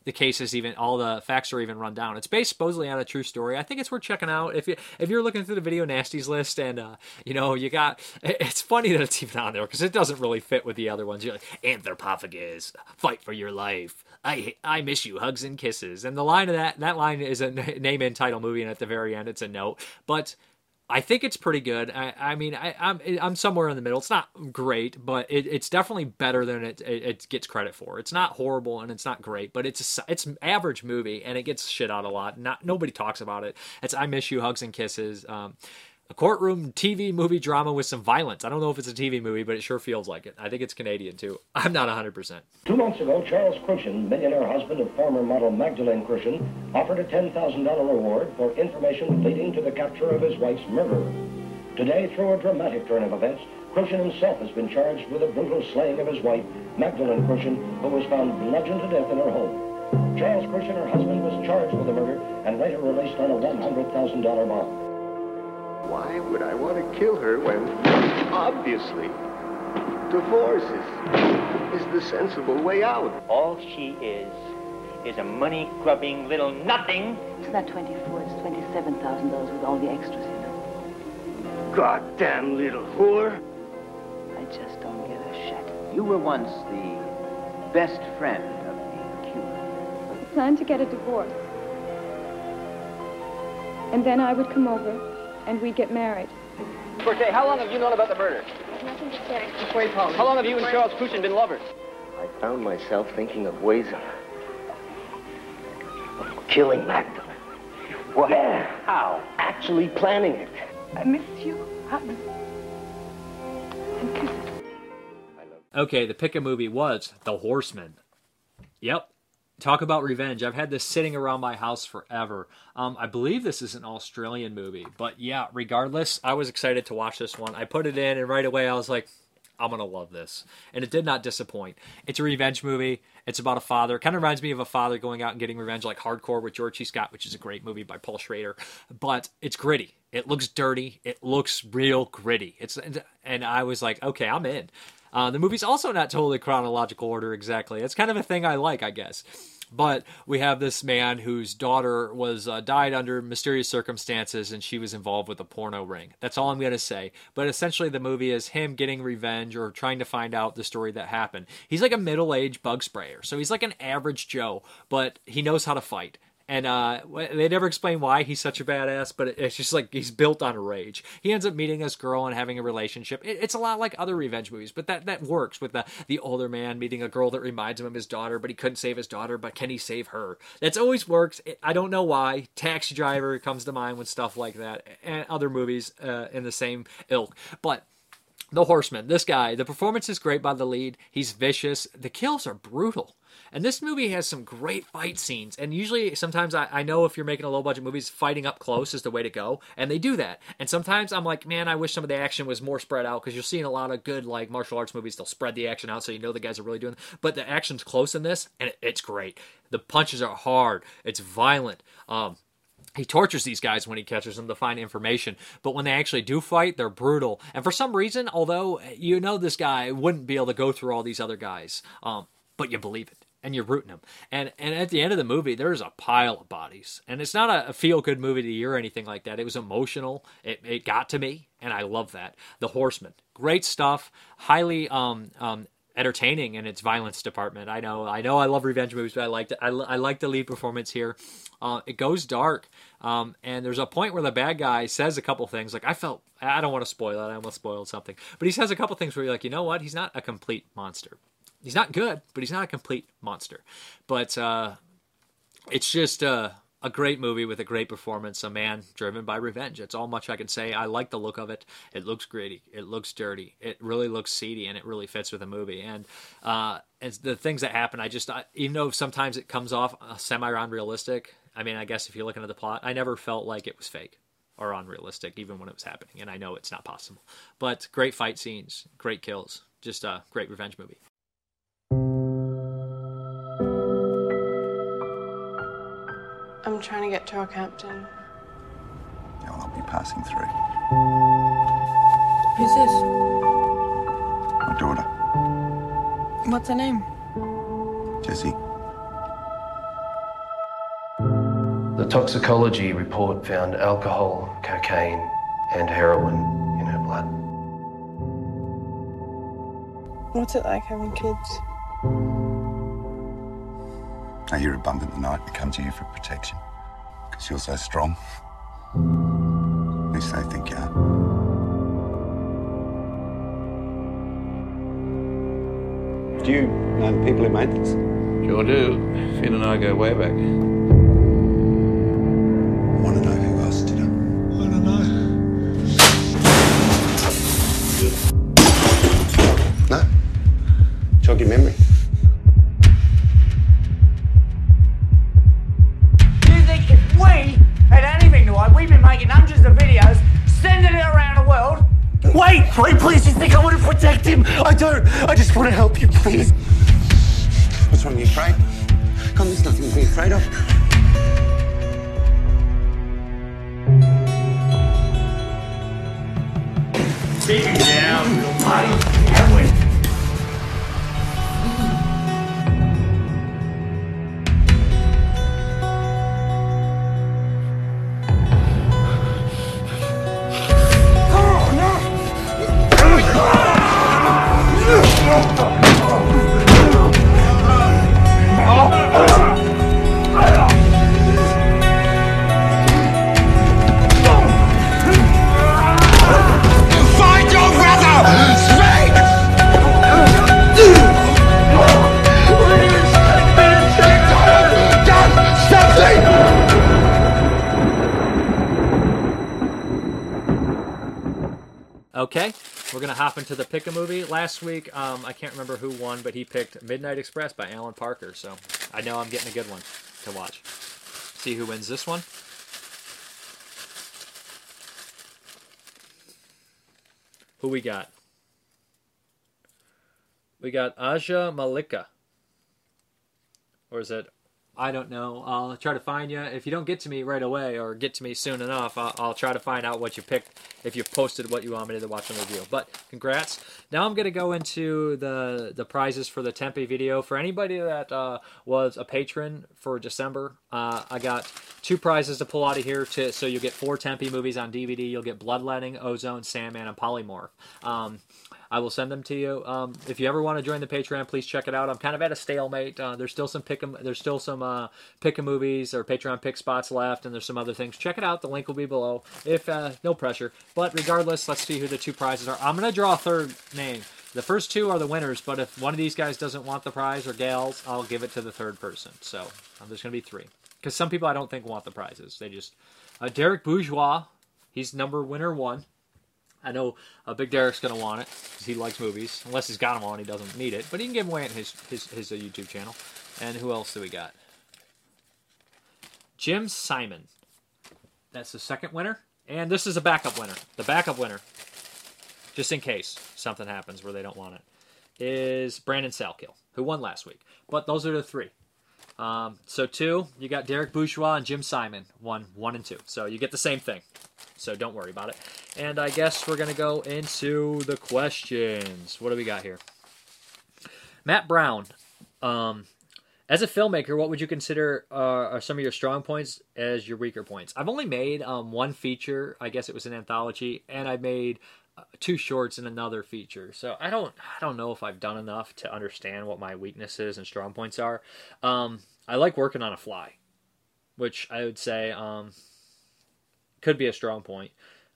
the case is even all the facts are even run down. It's based supposedly on a true story. I think it's worth checking out if you if you're looking through the video nasties list and uh, you know you got. It's funny that it's even on there because it doesn't really fit with the other ones. You're like Anthropophagous, fight for your life. I I miss you, hugs and kisses. And the line of that that line is a name and title movie, and at the very end it's a note. But I think it's pretty good. I, I mean, I, am I'm, I'm somewhere in the middle. It's not great, but it, it's definitely better than it, it, it gets credit for. It's not horrible and it's not great, but it's a, it's average movie and it gets shit out a lot. Not nobody talks about it. It's I miss you, hugs and kisses. Um, a courtroom TV movie drama with some violence. I don't know if it's a TV movie, but it sure feels like it. I think it's Canadian too. I'm not 100%. Two months ago, Charles Crucian, millionaire husband of former model Magdalene Crucian, offered a $10,000 reward for information leading to the capture of his wife's murderer. Today, through a dramatic turn of events, Crucian himself has been charged with the brutal slaying of his wife, Magdalene Crucian, who was found bludgeoned to death in her home. Charles Crucian, her husband, was charged with the murder and later released on a $100,000 bond. Why would I want to kill her when, obviously, divorce is, is the sensible way out? All she is, is a money-grubbing little nothing. It's not 24, it's $27,000 with all the extras, you know. Goddamn little whore. I just don't give a shit. You were once the best friend of the Cuban. Plan to get a divorce. And then I would come over and we'd get married. Forte, how long have you known about the murder? Nothing to say. How long have you and Charles Crucian been lovers? I found myself thinking of ways of, of killing Magdalene. What? Yeah, how? Actually planning it. I miss you, honey. Okay, the pick a movie was The Horseman. Yep. Talk about revenge. I've had this sitting around my house forever. Um, I believe this is an Australian movie, but yeah, regardless, I was excited to watch this one. I put it in, and right away I was like, I'm gonna love this, and it did not disappoint. It's a revenge movie. It's about a father. Kind of reminds me of a father going out and getting revenge, like Hardcore with George C. Scott, which is a great movie by Paul Schrader. But it's gritty. It looks dirty. It looks real gritty. It's and I was like, okay, I'm in. Uh, the movie's also not totally chronological order exactly. It's kind of a thing I like, I guess. But we have this man whose daughter was uh, died under mysterious circumstances, and she was involved with a porno ring. That's all I'm going to say. But essentially, the movie is him getting revenge or trying to find out the story that happened. He's like a middle-aged bug sprayer, so he's like an average Joe, but he knows how to fight. And uh, they never explain why he's such a badass, but it's just like he's built on rage. He ends up meeting this girl and having a relationship. It, it's a lot like other revenge movies, but that, that works with the, the older man meeting a girl that reminds him of his daughter, but he couldn't save his daughter, but can he save her? That's always works. I don't know why. Taxi Driver comes to mind with stuff like that, and other movies uh, in the same ilk. But the Horseman, this guy, the performance is great by the lead. He's vicious. The kills are brutal. And this movie has some great fight scenes. And usually, sometimes I, I know if you're making a low budget movie, fighting up close is the way to go. And they do that. And sometimes I'm like, man, I wish some of the action was more spread out because you're seeing a lot of good like martial arts movies. They'll spread the action out so you know the guys are really doing. It. But the action's close in this, and it, it's great. The punches are hard. It's violent. Um, he tortures these guys when he catches them to find information but when they actually do fight they're brutal and for some reason although you know this guy wouldn't be able to go through all these other guys um, but you believe it and you're rooting them and and at the end of the movie there's a pile of bodies and it's not a, feel good movie to the year or anything like that it was emotional it, it got to me and i love that the horseman great stuff highly um, um, entertaining in its violence department. I know, I know, I love revenge movies, but I liked. I, I like the lead performance here. Uh, it goes dark, um, and there's a point where the bad guy says a couple things. Like I felt, I don't want to spoil it. I almost spoiled something, but he says a couple things where you're like, you know what? He's not a complete monster. He's not good, but he's not a complete monster. But uh, it's just. Uh, a great movie with a great performance, a man driven by revenge. That's all much I can say. I like the look of it. It looks gritty. It looks dirty. It really looks seedy, and it really fits with the movie. And uh, the things that happen, I just, I, even though sometimes it comes off uh, semi unrealistic. I mean, I guess if you're looking at the plot, I never felt like it was fake or unrealistic, even when it was happening. And I know it's not possible. But great fight scenes, great kills, just a great revenge movie. I'm trying to get to Rockhampton. Yeah, well, I'll be passing through. Who's this? My daughter, What's her name? Jessie. The toxicology report found alcohol, cocaine, and heroin in her blood. What's it like having kids? I hear a bump in the night and come to you for protection. Because you're so strong. At least I think you are. Do you know the people who made this? Sure do. Finn and I go way back. Want to know who else did it? I don't know. Okay, we're gonna hop into the pick a movie. Last week, um, I can't remember who won, but he picked Midnight Express by Alan Parker. So I know I'm getting a good one to watch. See who wins this one. Who we got? We got Aja Malika. Or is it? I don't know. I'll try to find you. If you don't get to me right away or get to me soon enough, I'll, I'll try to find out what you picked if you've posted what you want me to watch and review. But congrats. Now I'm going to go into the, the prizes for the Tempe video. For anybody that uh, was a patron for December, uh, I got two prizes to pull out of here. To, so you'll get four Tempe movies on DVD. You'll get Bloodletting, Ozone, Sandman, and Polymorph. Um, I will send them to you. Um, if you ever want to join the Patreon, please check it out. I'm kind of at a stalemate. Uh, there's still some pick there's still some uh, pick 'em movies or Patreon pick spots left, and there's some other things. Check it out. The link will be below. If uh, no pressure, but regardless, let's see who the two prizes are. I'm gonna draw a third name. The first two are the winners, but if one of these guys doesn't want the prize or gals, I'll give it to the third person. So um, there's gonna be three because some people I don't think want the prizes. They just uh, Derek Bourgeois. He's number winner one. I know uh, Big Derek's gonna want it because he likes movies. Unless he's got them on, he doesn't need it. But he can give away on his his his uh, YouTube channel. And who else do we got? Jim Simon. That's the second winner, and this is a backup winner. The backup winner, just in case something happens where they don't want it, is Brandon Salkill, who won last week. But those are the three. Um, so two, you got Derek Bourgeois and Jim Simon, one, one and two. So you get the same thing. So don't worry about it. And I guess we're gonna go into the questions. What do we got here? Matt Brown. Um, as a filmmaker, what would you consider uh, are some of your strong points as your weaker points? I've only made um, one feature. I guess it was an anthology, and I made uh, two shorts and another feature. So I don't, I don't know if I've done enough to understand what my weaknesses and strong points are. Um, I like working on a fly, which I would say um, could be a strong point.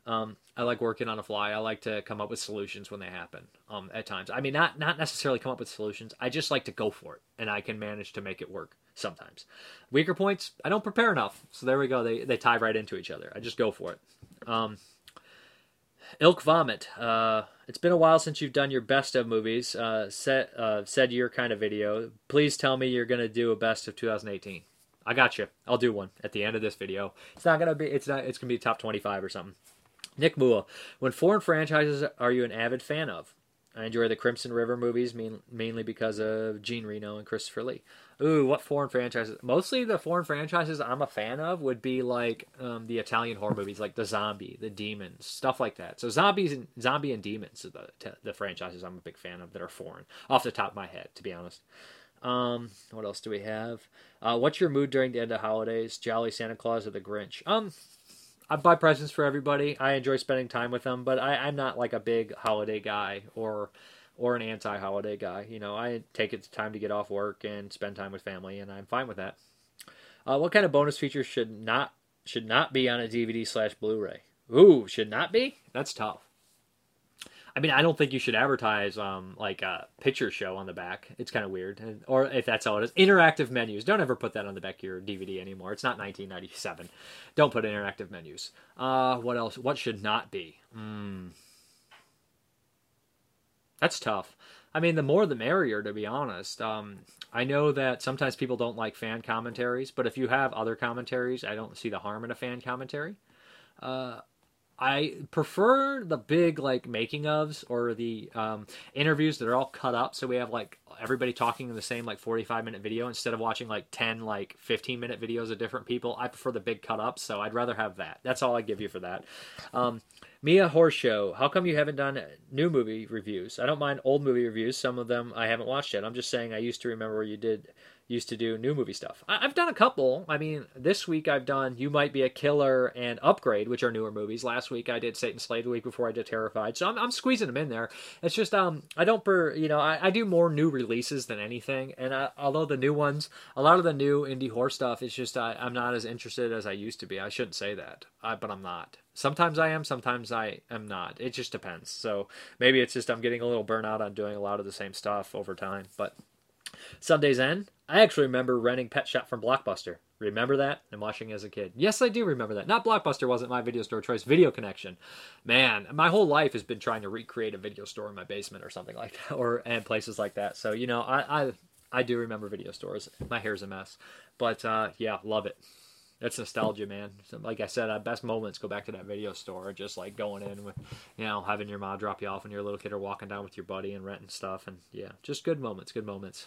Um, I like working on a fly. I like to come up with solutions when they happen. Um, at times, I mean, not not necessarily come up with solutions. I just like to go for it, and I can manage to make it work sometimes. Weaker points, I don't prepare enough. So there we go. They they tie right into each other. I just go for it. Um, Ilk Vomit. Uh, it's been a while since you've done your best of movies. Uh, set uh, said your kind of video. Please tell me you're gonna do a best of 2018. I got you. I'll do one at the end of this video. It's not gonna be. It's not. It's gonna be top 25 or something. Nick Mua. When foreign franchises are you an avid fan of? I enjoy the Crimson River movies main, mainly because of Jean Reno and Christopher Lee. Ooh, what foreign franchises? Mostly the foreign franchises I'm a fan of would be like um, the Italian horror movies, like the Zombie, the Demons, stuff like that. So zombies and zombie and demons are the the franchises I'm a big fan of that are foreign, off the top of my head, to be honest. Um, what else do we have? Uh, what's your mood during the end of holidays? Jolly Santa Claus or the Grinch? Um, I buy presents for everybody. I enjoy spending time with them, but I, I'm not like a big holiday guy or or an anti-holiday guy. You know, I take it time to get off work and spend time with family, and I'm fine with that. Uh, what kind of bonus features should not should not be on a DVD slash Blu-ray? Ooh, should not be? That's tough. I mean, I don't think you should advertise um, like a picture show on the back. It's kind of weird, or if that's all it is. Interactive menus. Don't ever put that on the back of your DVD anymore. It's not 1997. Don't put interactive menus. Uh, what else? What should not be? Mm. That's tough. I mean, the more the merrier, to be honest. Um, I know that sometimes people don't like fan commentaries, but if you have other commentaries, I don't see the harm in a fan commentary. Uh, I prefer the big like making ofs or the um, interviews that are all cut up, so we have like everybody talking in the same like 45 minute video instead of watching like 10 like 15 minute videos of different people. I prefer the big cut ups, so I'd rather have that. That's all I give you for that. Um, Mia Horse Show, how come you haven't done new movie reviews? I don't mind old movie reviews. Some of them I haven't watched yet. I'm just saying I used to remember you did used to do new movie stuff. I- have done a couple. I mean, this week I've done You Might Be a Killer and Upgrade, which are newer movies. Last week I did Satan Slave. The week before I did Terrified. So I'm, I'm squeezing them in there. It's just um I don't per you know I, I do more new releases than anything. And I, although the new ones, a lot of the new indie horror stuff, it's just I, I'm not as interested as I used to be. I shouldn't say that, I, but I'm not. Sometimes I am, sometimes I am not. It just depends. So maybe it's just I'm getting a little burnout on doing a lot of the same stuff over time. But Sunday's End, I actually remember renting Pet Shop from Blockbuster. Remember that? And watching as a kid. Yes, I do remember that. Not Blockbuster wasn't my video store choice. Video Connection. Man, my whole life has been trying to recreate a video store in my basement or something like that, or and places like that. So you know, I I, I do remember video stores. My hair's a mess, but uh, yeah, love it. That's nostalgia, man. So, like I said, our best moments go back to that video store, just like going in with, you know, having your mom drop you off when you're a little kid, or walking down with your buddy and renting stuff, and yeah, just good moments, good moments.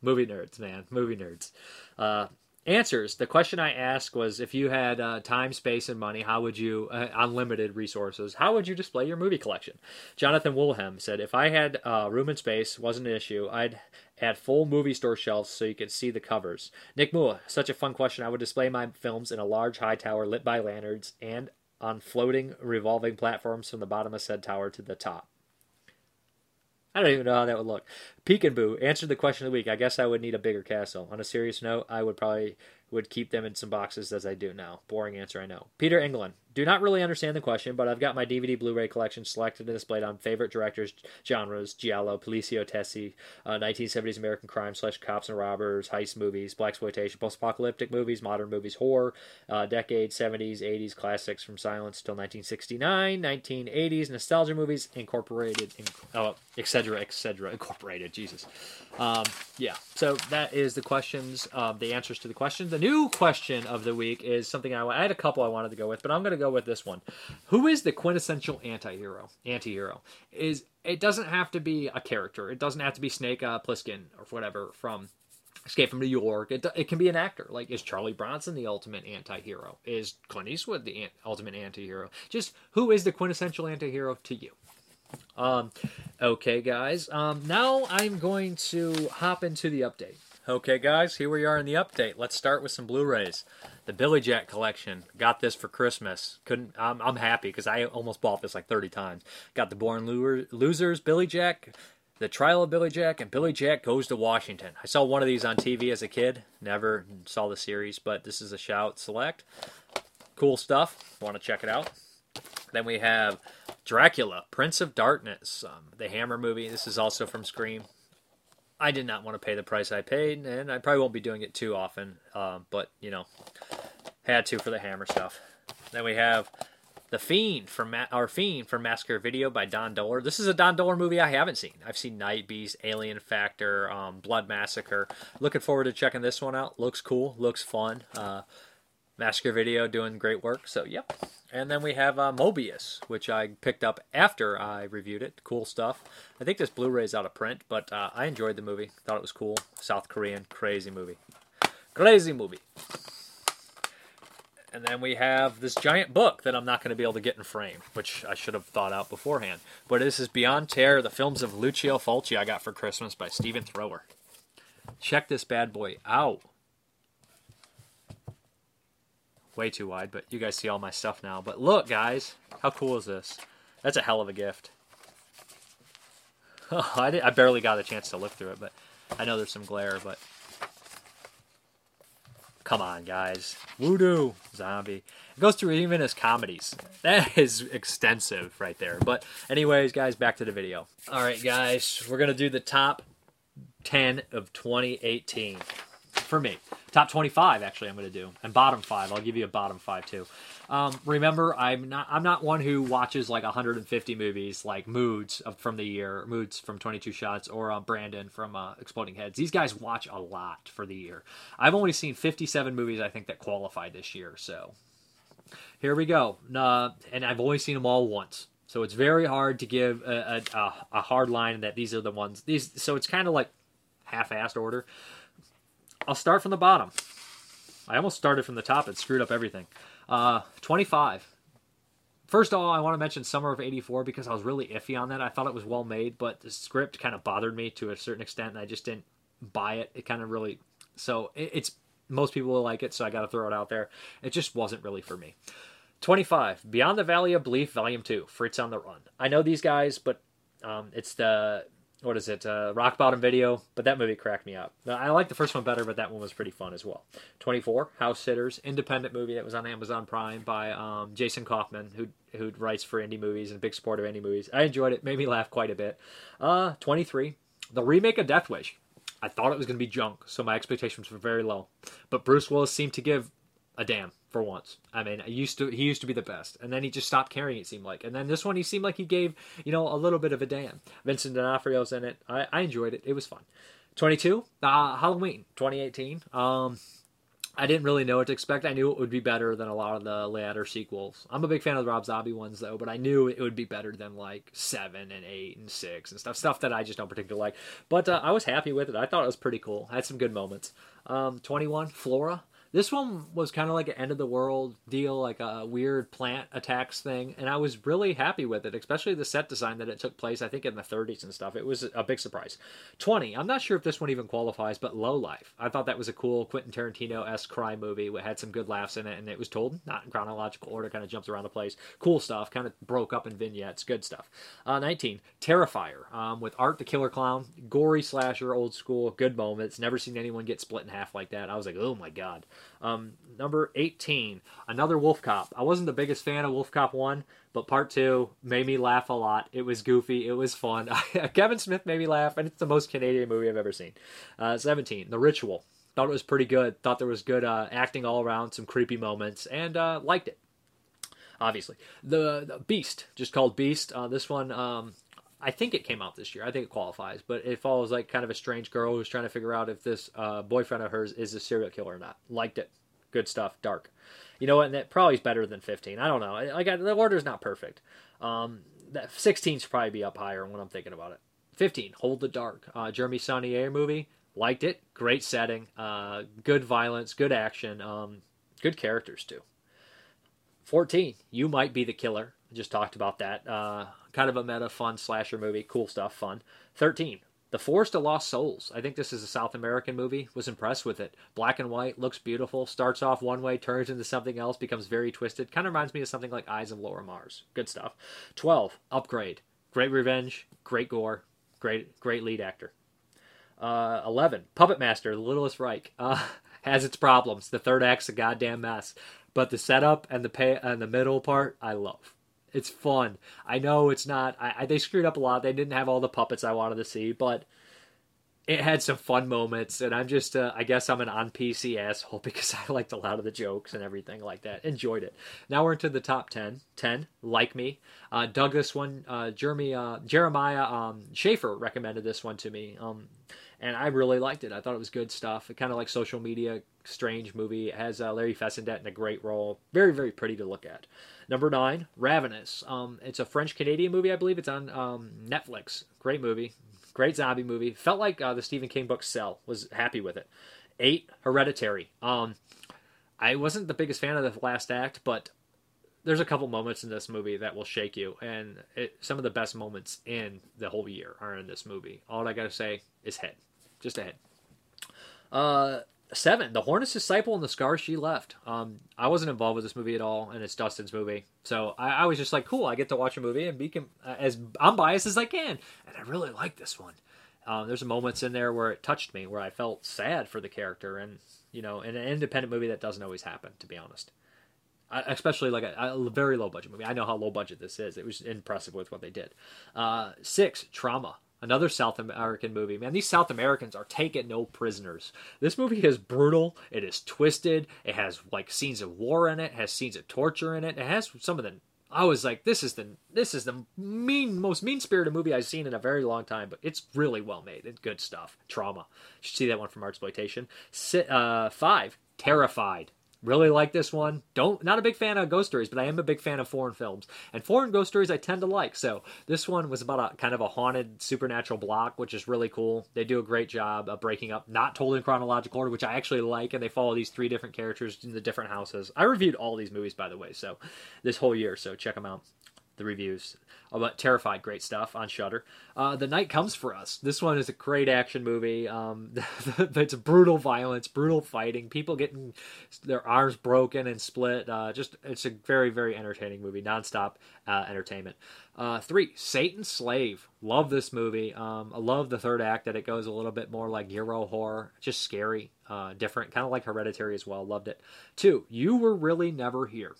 Movie nerds, man, movie nerds. Uh, answers. The question I asked was, if you had uh, time, space, and money, how would you, uh, unlimited resources, how would you display your movie collection? Jonathan Woolham said, if I had uh, room and space, wasn't an issue, I'd add full movie store shelves so you could see the covers. Nick Moore, such a fun question. I would display my films in a large high tower lit by lanterns and on floating revolving platforms from the bottom of said tower to the top. I don't even know how that would look. Peekaboo answered the question of the week. I guess I would need a bigger castle. On a serious note, I would probably would keep them in some boxes as I do now. Boring answer, I know. Peter England. Do not really understand the question, but I've got my DVD Blu-ray collection selected and displayed on favorite directors, genres, Giallo, Poliziotteschi, uh, 1970s American crime slash cops and robbers, heist movies, black exploitation, post-apocalyptic movies, modern movies, horror, uh, decade 70s, 80s classics from silence till 1969, 1980s nostalgia movies, incorporated, in, oh, etc., etc., incorporated. Jesus. Um, yeah. So that is the questions, uh, the answers to the questions. The new question of the week is something I, I had a couple I wanted to go with, but I'm going to go with this one. Who is the quintessential anti-hero? Anti-hero is it doesn't have to be a character. It doesn't have to be Snake uh, Plissken or whatever from Escape from New York. It, it can be an actor. Like is Charlie Bronson the ultimate anti-hero? Is Clint Eastwood the an- ultimate anti-hero? Just who is the quintessential anti-hero to you? Um, okay, guys. Um, now I'm going to hop into the update. Okay, guys, here we are in the update. Let's start with some Blu-rays. The Billy Jack collection. Got this for Christmas. Couldn't. I'm, I'm happy because I almost bought this like 30 times. Got the Born Losers, Billy Jack, the Trial of Billy Jack, and Billy Jack Goes to Washington. I saw one of these on TV as a kid. Never saw the series, but this is a shout select. Cool stuff. Want to check it out? Then we have Dracula, Prince of Darkness, um, the Hammer movie. This is also from Scream. I did not want to pay the price I paid, and I probably won't be doing it too often. Um, but you know, had to for the Hammer stuff. Then we have the Fiend from Ma- our Fiend from Massacre Video by Don Dohler. This is a Don Dohler movie I haven't seen. I've seen Night Beast, Alien Factor, um, Blood Massacre. Looking forward to checking this one out. Looks cool. Looks fun. Uh, Massacre Video doing great work. So yep. And then we have uh, Moebius, which I picked up after I reviewed it. Cool stuff. I think this Blu-ray is out of print, but uh, I enjoyed the movie. Thought it was cool. South Korean, crazy movie. Crazy movie. And then we have this giant book that I'm not going to be able to get in frame, which I should have thought out beforehand. But this is Beyond Terror, the films of Lucio Fulci I got for Christmas by Stephen Thrower. Check this bad boy out way too wide, but you guys see all my stuff now. But look, guys, how cool is this? That's a hell of a gift. I, did, I barely got a chance to look through it, but I know there's some glare, but come on, guys. Voodoo zombie. It goes through even his comedies. That is extensive right there. But anyways, guys, back to the video. All right, guys, we're gonna do the top 10 of 2018 for me. Top 25, actually, I'm going to do, and bottom five. I'll give you a bottom five too. Um, remember, I'm not I'm not one who watches like 150 movies, like Moods from the year, Moods from 22 Shots, or uh, Brandon from uh, Exploding Heads. These guys watch a lot for the year. I've only seen 57 movies, I think, that qualify this year. So here we go, uh, and I've only seen them all once. So it's very hard to give a, a, a hard line that these are the ones. These so it's kind of like half-assed order. I'll start from the bottom. I almost started from the top and screwed up everything. Uh, 25. First of all, I want to mention Summer of 84 because I was really iffy on that. I thought it was well made, but the script kind of bothered me to a certain extent, and I just didn't buy it. It kind of really. So it, it's. Most people will like it, so I got to throw it out there. It just wasn't really for me. 25. Beyond the Valley of Belief, Volume 2. Fritz on the Run. I know these guys, but um, it's the what is it, uh, Rock Bottom Video, but that movie cracked me up. I like the first one better, but that one was pretty fun as well. 24, House Sitters, independent movie that was on Amazon Prime by um, Jason Kaufman, who who writes for indie movies and big supporter of indie movies. I enjoyed it, made me laugh quite a bit. Uh, 23, the remake of Death Wish. I thought it was going to be junk, so my expectations were very low. But Bruce Willis seemed to give a damn for once. I mean, I used to he used to be the best, and then he just stopped caring. It seemed like, and then this one he seemed like he gave you know a little bit of a damn. Vincent D'Onofrio's in it. I, I enjoyed it. It was fun. Twenty two, uh, Halloween, twenty eighteen. Um, I didn't really know what to expect. I knew it would be better than a lot of the latter sequels. I'm a big fan of the Rob Zombie ones though, but I knew it would be better than like seven and eight and six and stuff. Stuff that I just don't particularly like. But uh, I was happy with it. I thought it was pretty cool. had some good moments. Um, 21, Flora. This one was kind of like an end of the world deal, like a weird plant attacks thing, and I was really happy with it, especially the set design that it took place, I think in the 30s and stuff. It was a big surprise. 20, I'm not sure if this one even qualifies, but Low Life. I thought that was a cool Quentin Tarantino esque crime movie. It had some good laughs in it, and it was told not in chronological order, kind of jumps around the place. Cool stuff, kind of broke up in vignettes, good stuff. Uh, 19, Terrifier, um, with Art the Killer Clown, gory slasher, old school, good moments. Never seen anyone get split in half like that. I was like, oh my god. Um, number 18, another Wolf Cop. I wasn't the biggest fan of Wolf Cop 1, but part 2 made me laugh a lot. It was goofy, it was fun. Kevin Smith made me laugh, and it's the most Canadian movie I've ever seen. Uh, 17, The Ritual. Thought it was pretty good. Thought there was good uh, acting all around, some creepy moments, and uh, liked it. Obviously, the, the Beast, just called Beast. Uh, this one, um, I think it came out this year. I think it qualifies, but it follows like kind of a strange girl who's trying to figure out if this uh, boyfriend of hers is a serial killer or not. Liked it. Good stuff. Dark. You know what? And that probably is better than 15. I don't know. Like the order's not perfect. Um, that 16 should probably be up higher when I'm thinking about it. 15. Hold the Dark. Uh, Jeremy Saulnier movie. Liked it. Great setting. Uh, good violence. Good action. Um, good characters too. 14. You might be the killer. Just talked about that. Uh, kind of a meta, fun slasher movie. Cool stuff, fun. 13. The Forest of Lost Souls. I think this is a South American movie. Was impressed with it. Black and white, looks beautiful. Starts off one way, turns into something else, becomes very twisted. Kind of reminds me of something like Eyes of Laura Mars. Good stuff. 12. Upgrade. Great revenge, great gore, great great lead actor. Uh, 11. Puppet Master, The Littlest Reich. Uh, has its problems. The third act's a goddamn mess. But the setup and the pay and the middle part, I love. It's fun. I know it's not. I, I, they screwed up a lot. They didn't have all the puppets I wanted to see, but it had some fun moments. And I'm just, uh, I guess I'm an on PC asshole because I liked a lot of the jokes and everything like that. Enjoyed it. Now we're into the top 10. 10, like me. Uh, this one. Uh, Jeremy, uh, Jeremiah um, Schaefer recommended this one to me. Um, and I really liked it. I thought it was good stuff. It kind of like social media, strange movie. It has uh, Larry Fessenden in a great role. Very, very pretty to look at. Number nine, Ravenous. Um, it's a French Canadian movie, I believe. It's on um, Netflix. Great movie. Great zombie movie. Felt like uh, the Stephen King book Cell. Was happy with it. Eight, Hereditary. Um, I wasn't the biggest fan of the last act, but there's a couple moments in this movie that will shake you, and it, some of the best moments in the whole year are in this movie. All I gotta say is head, just a head. Uh, seven, The Hornet's Disciple and the Scars She Left. Um, I wasn't involved with this movie at all, and it's Dustin's movie, so I, I was just like, cool, I get to watch a movie and be com- as unbiased as I can, and I really like this one. Um, there's moments in there where it touched me, where I felt sad for the character, and you know, in an independent movie that doesn't always happen, to be honest. I, especially like a, a, very low budget movie. I know how low budget this is. It was impressive with what they did. Uh, six, Trauma another South American movie. Man, these South Americans are taking no prisoners. This movie is brutal. It is twisted. It has like scenes of war in it. has scenes of torture in it. It has some of the. I was like, this is the this is the mean most mean spirited movie I've seen in a very long time. But it's really well made. It's good stuff. Trauma. You should see that one from Artsploitation. Uh, five. Terrified. Really like this one. Don't not a big fan of ghost stories, but I am a big fan of foreign films. And foreign ghost stories I tend to like. So this one was about a kind of a haunted supernatural block, which is really cool. They do a great job of breaking up, not told in chronological order, which I actually like, and they follow these three different characters in the different houses. I reviewed all these movies by the way, so this whole year, so check them out. The reviews about Terrified, great stuff on Shudder. Uh, the Night Comes for Us. This one is a great action movie. Um, it's brutal violence, brutal fighting, people getting their arms broken and split. Uh, just it's a very very entertaining movie, nonstop uh, entertainment. Uh, three, Satan's Slave. Love this movie. Um, I love the third act that it goes a little bit more like Euro horror, just scary, uh, different, kind of like Hereditary as well. Loved it. Two, You Were Really Never Here.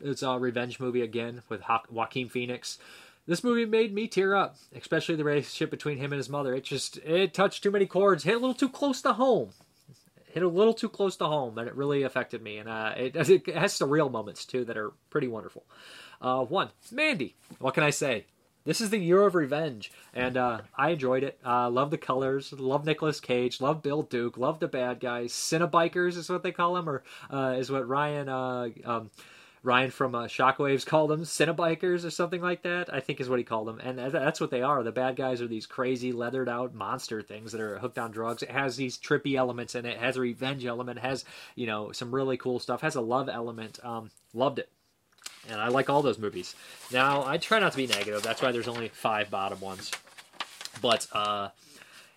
It's a revenge movie again with Joaquin Phoenix this movie made me tear up, especially the relationship between him and his mother. It just it touched too many chords, hit a little too close to home. Hit a little too close to home, and it really affected me. And uh, it, it has some real moments too that are pretty wonderful. Uh, one, Mandy. What can I say? This is the year of revenge, and uh, I enjoyed it. Uh, love the colors, love Nicolas Cage, love Bill Duke, love the bad guys. Cenobikers is what they call them, or uh, is what Ryan uh, um, Ryan from uh, Shockwaves called them, Cenobikers or something like that. I think is what he called them, and that's what they are. The bad guys are these crazy leathered out monster things that are hooked on drugs. It has these trippy elements in it. it has a revenge element. Has you know some really cool stuff. Has a love element. Um, loved it and I like all those movies. Now I try not to be negative. That's why there's only five bottom ones. But uh,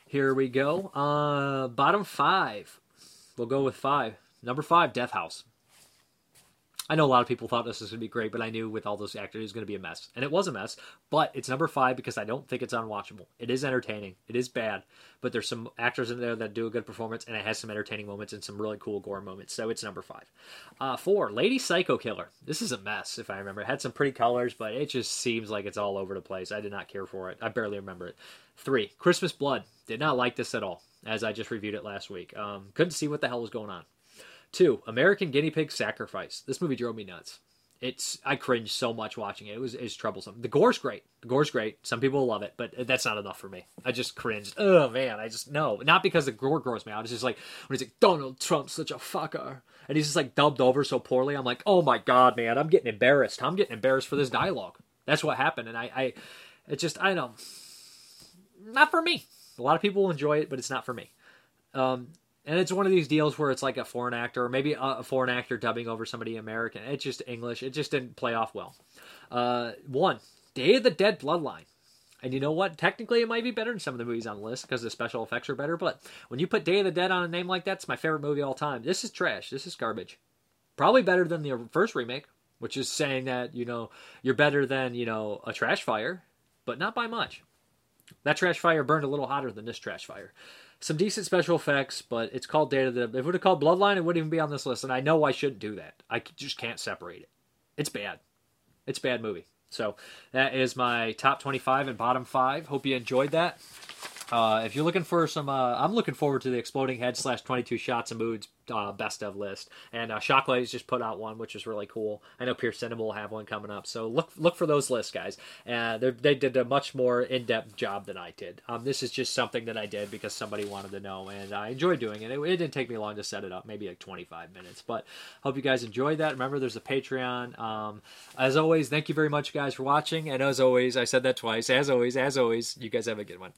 here we go. Uh, bottom five. We'll go with five. Number five, Death House. I know a lot of people thought this was going to be great, but I knew with all those actors it was going to be a mess. And it was a mess, but it's number five because I don't think it's unwatchable. It is entertaining. It is bad, but there's some actors in there that do a good performance, and it has some entertaining moments and some really cool gore moments. So it's number five. Uh, four, Lady Psycho Killer. This is a mess, if I remember. It had some pretty colors, but it just seems like it's all over the place. I did not care for it. I barely remember it. Three, Christmas Blood. Did not like this at all, as I just reviewed it last week. Um, couldn't see what the hell was going on. Two, American Guinea Pig Sacrifice. This movie drove me nuts. It's I cringed so much watching it. It was it's troublesome. The gore's great. The gore's great. Some people love it, but that's not enough for me. I just cringed. Oh man, I just no. Not because the gore grows me out. It's just like when he's like Donald Trump's such a fucker, and he's just like dubbed over so poorly. I'm like, oh my god, man, I'm getting embarrassed. I'm getting embarrassed for this dialogue. That's what happened, and I, I, it just I don't. Not for me. A lot of people will enjoy it, but it's not for me. Um, and it's one of these deals where it's like a foreign actor, or maybe a foreign actor dubbing over somebody American. It's just English. It just didn't play off well. Uh, one, Day of the Dead Bloodline. And you know what? Technically, it might be better than some of the movies on the list because the special effects are better. But when you put Day of the Dead on a name like that, it's my favorite movie of all time. This is trash. This is garbage. Probably better than the first remake, which is saying that you know you're better than you know a trash fire, but not by much. That trash fire burned a little hotter than this trash fire some decent special effects, but it's called Data. If it would have called Bloodline, it wouldn't even be on this list. And I know I shouldn't do that. I just can't separate it. It's bad. It's bad movie. So that is my top 25 and bottom five. Hope you enjoyed that. Uh, if you're looking for some, uh, I'm looking forward to the Exploding Head slash 22 Shots of Moods uh, best of list. And uh, Shockwaves just put out one, which is really cool. I know Pierce Cinema will have one coming up, so look look for those lists, guys. Uh, they did a much more in depth job than I did. Um, this is just something that I did because somebody wanted to know, and I enjoyed doing it. it. It didn't take me long to set it up, maybe like 25 minutes. But hope you guys enjoyed that. Remember, there's a Patreon. Um, as always, thank you very much, guys, for watching. And as always, I said that twice. As always, as always, you guys have a good one.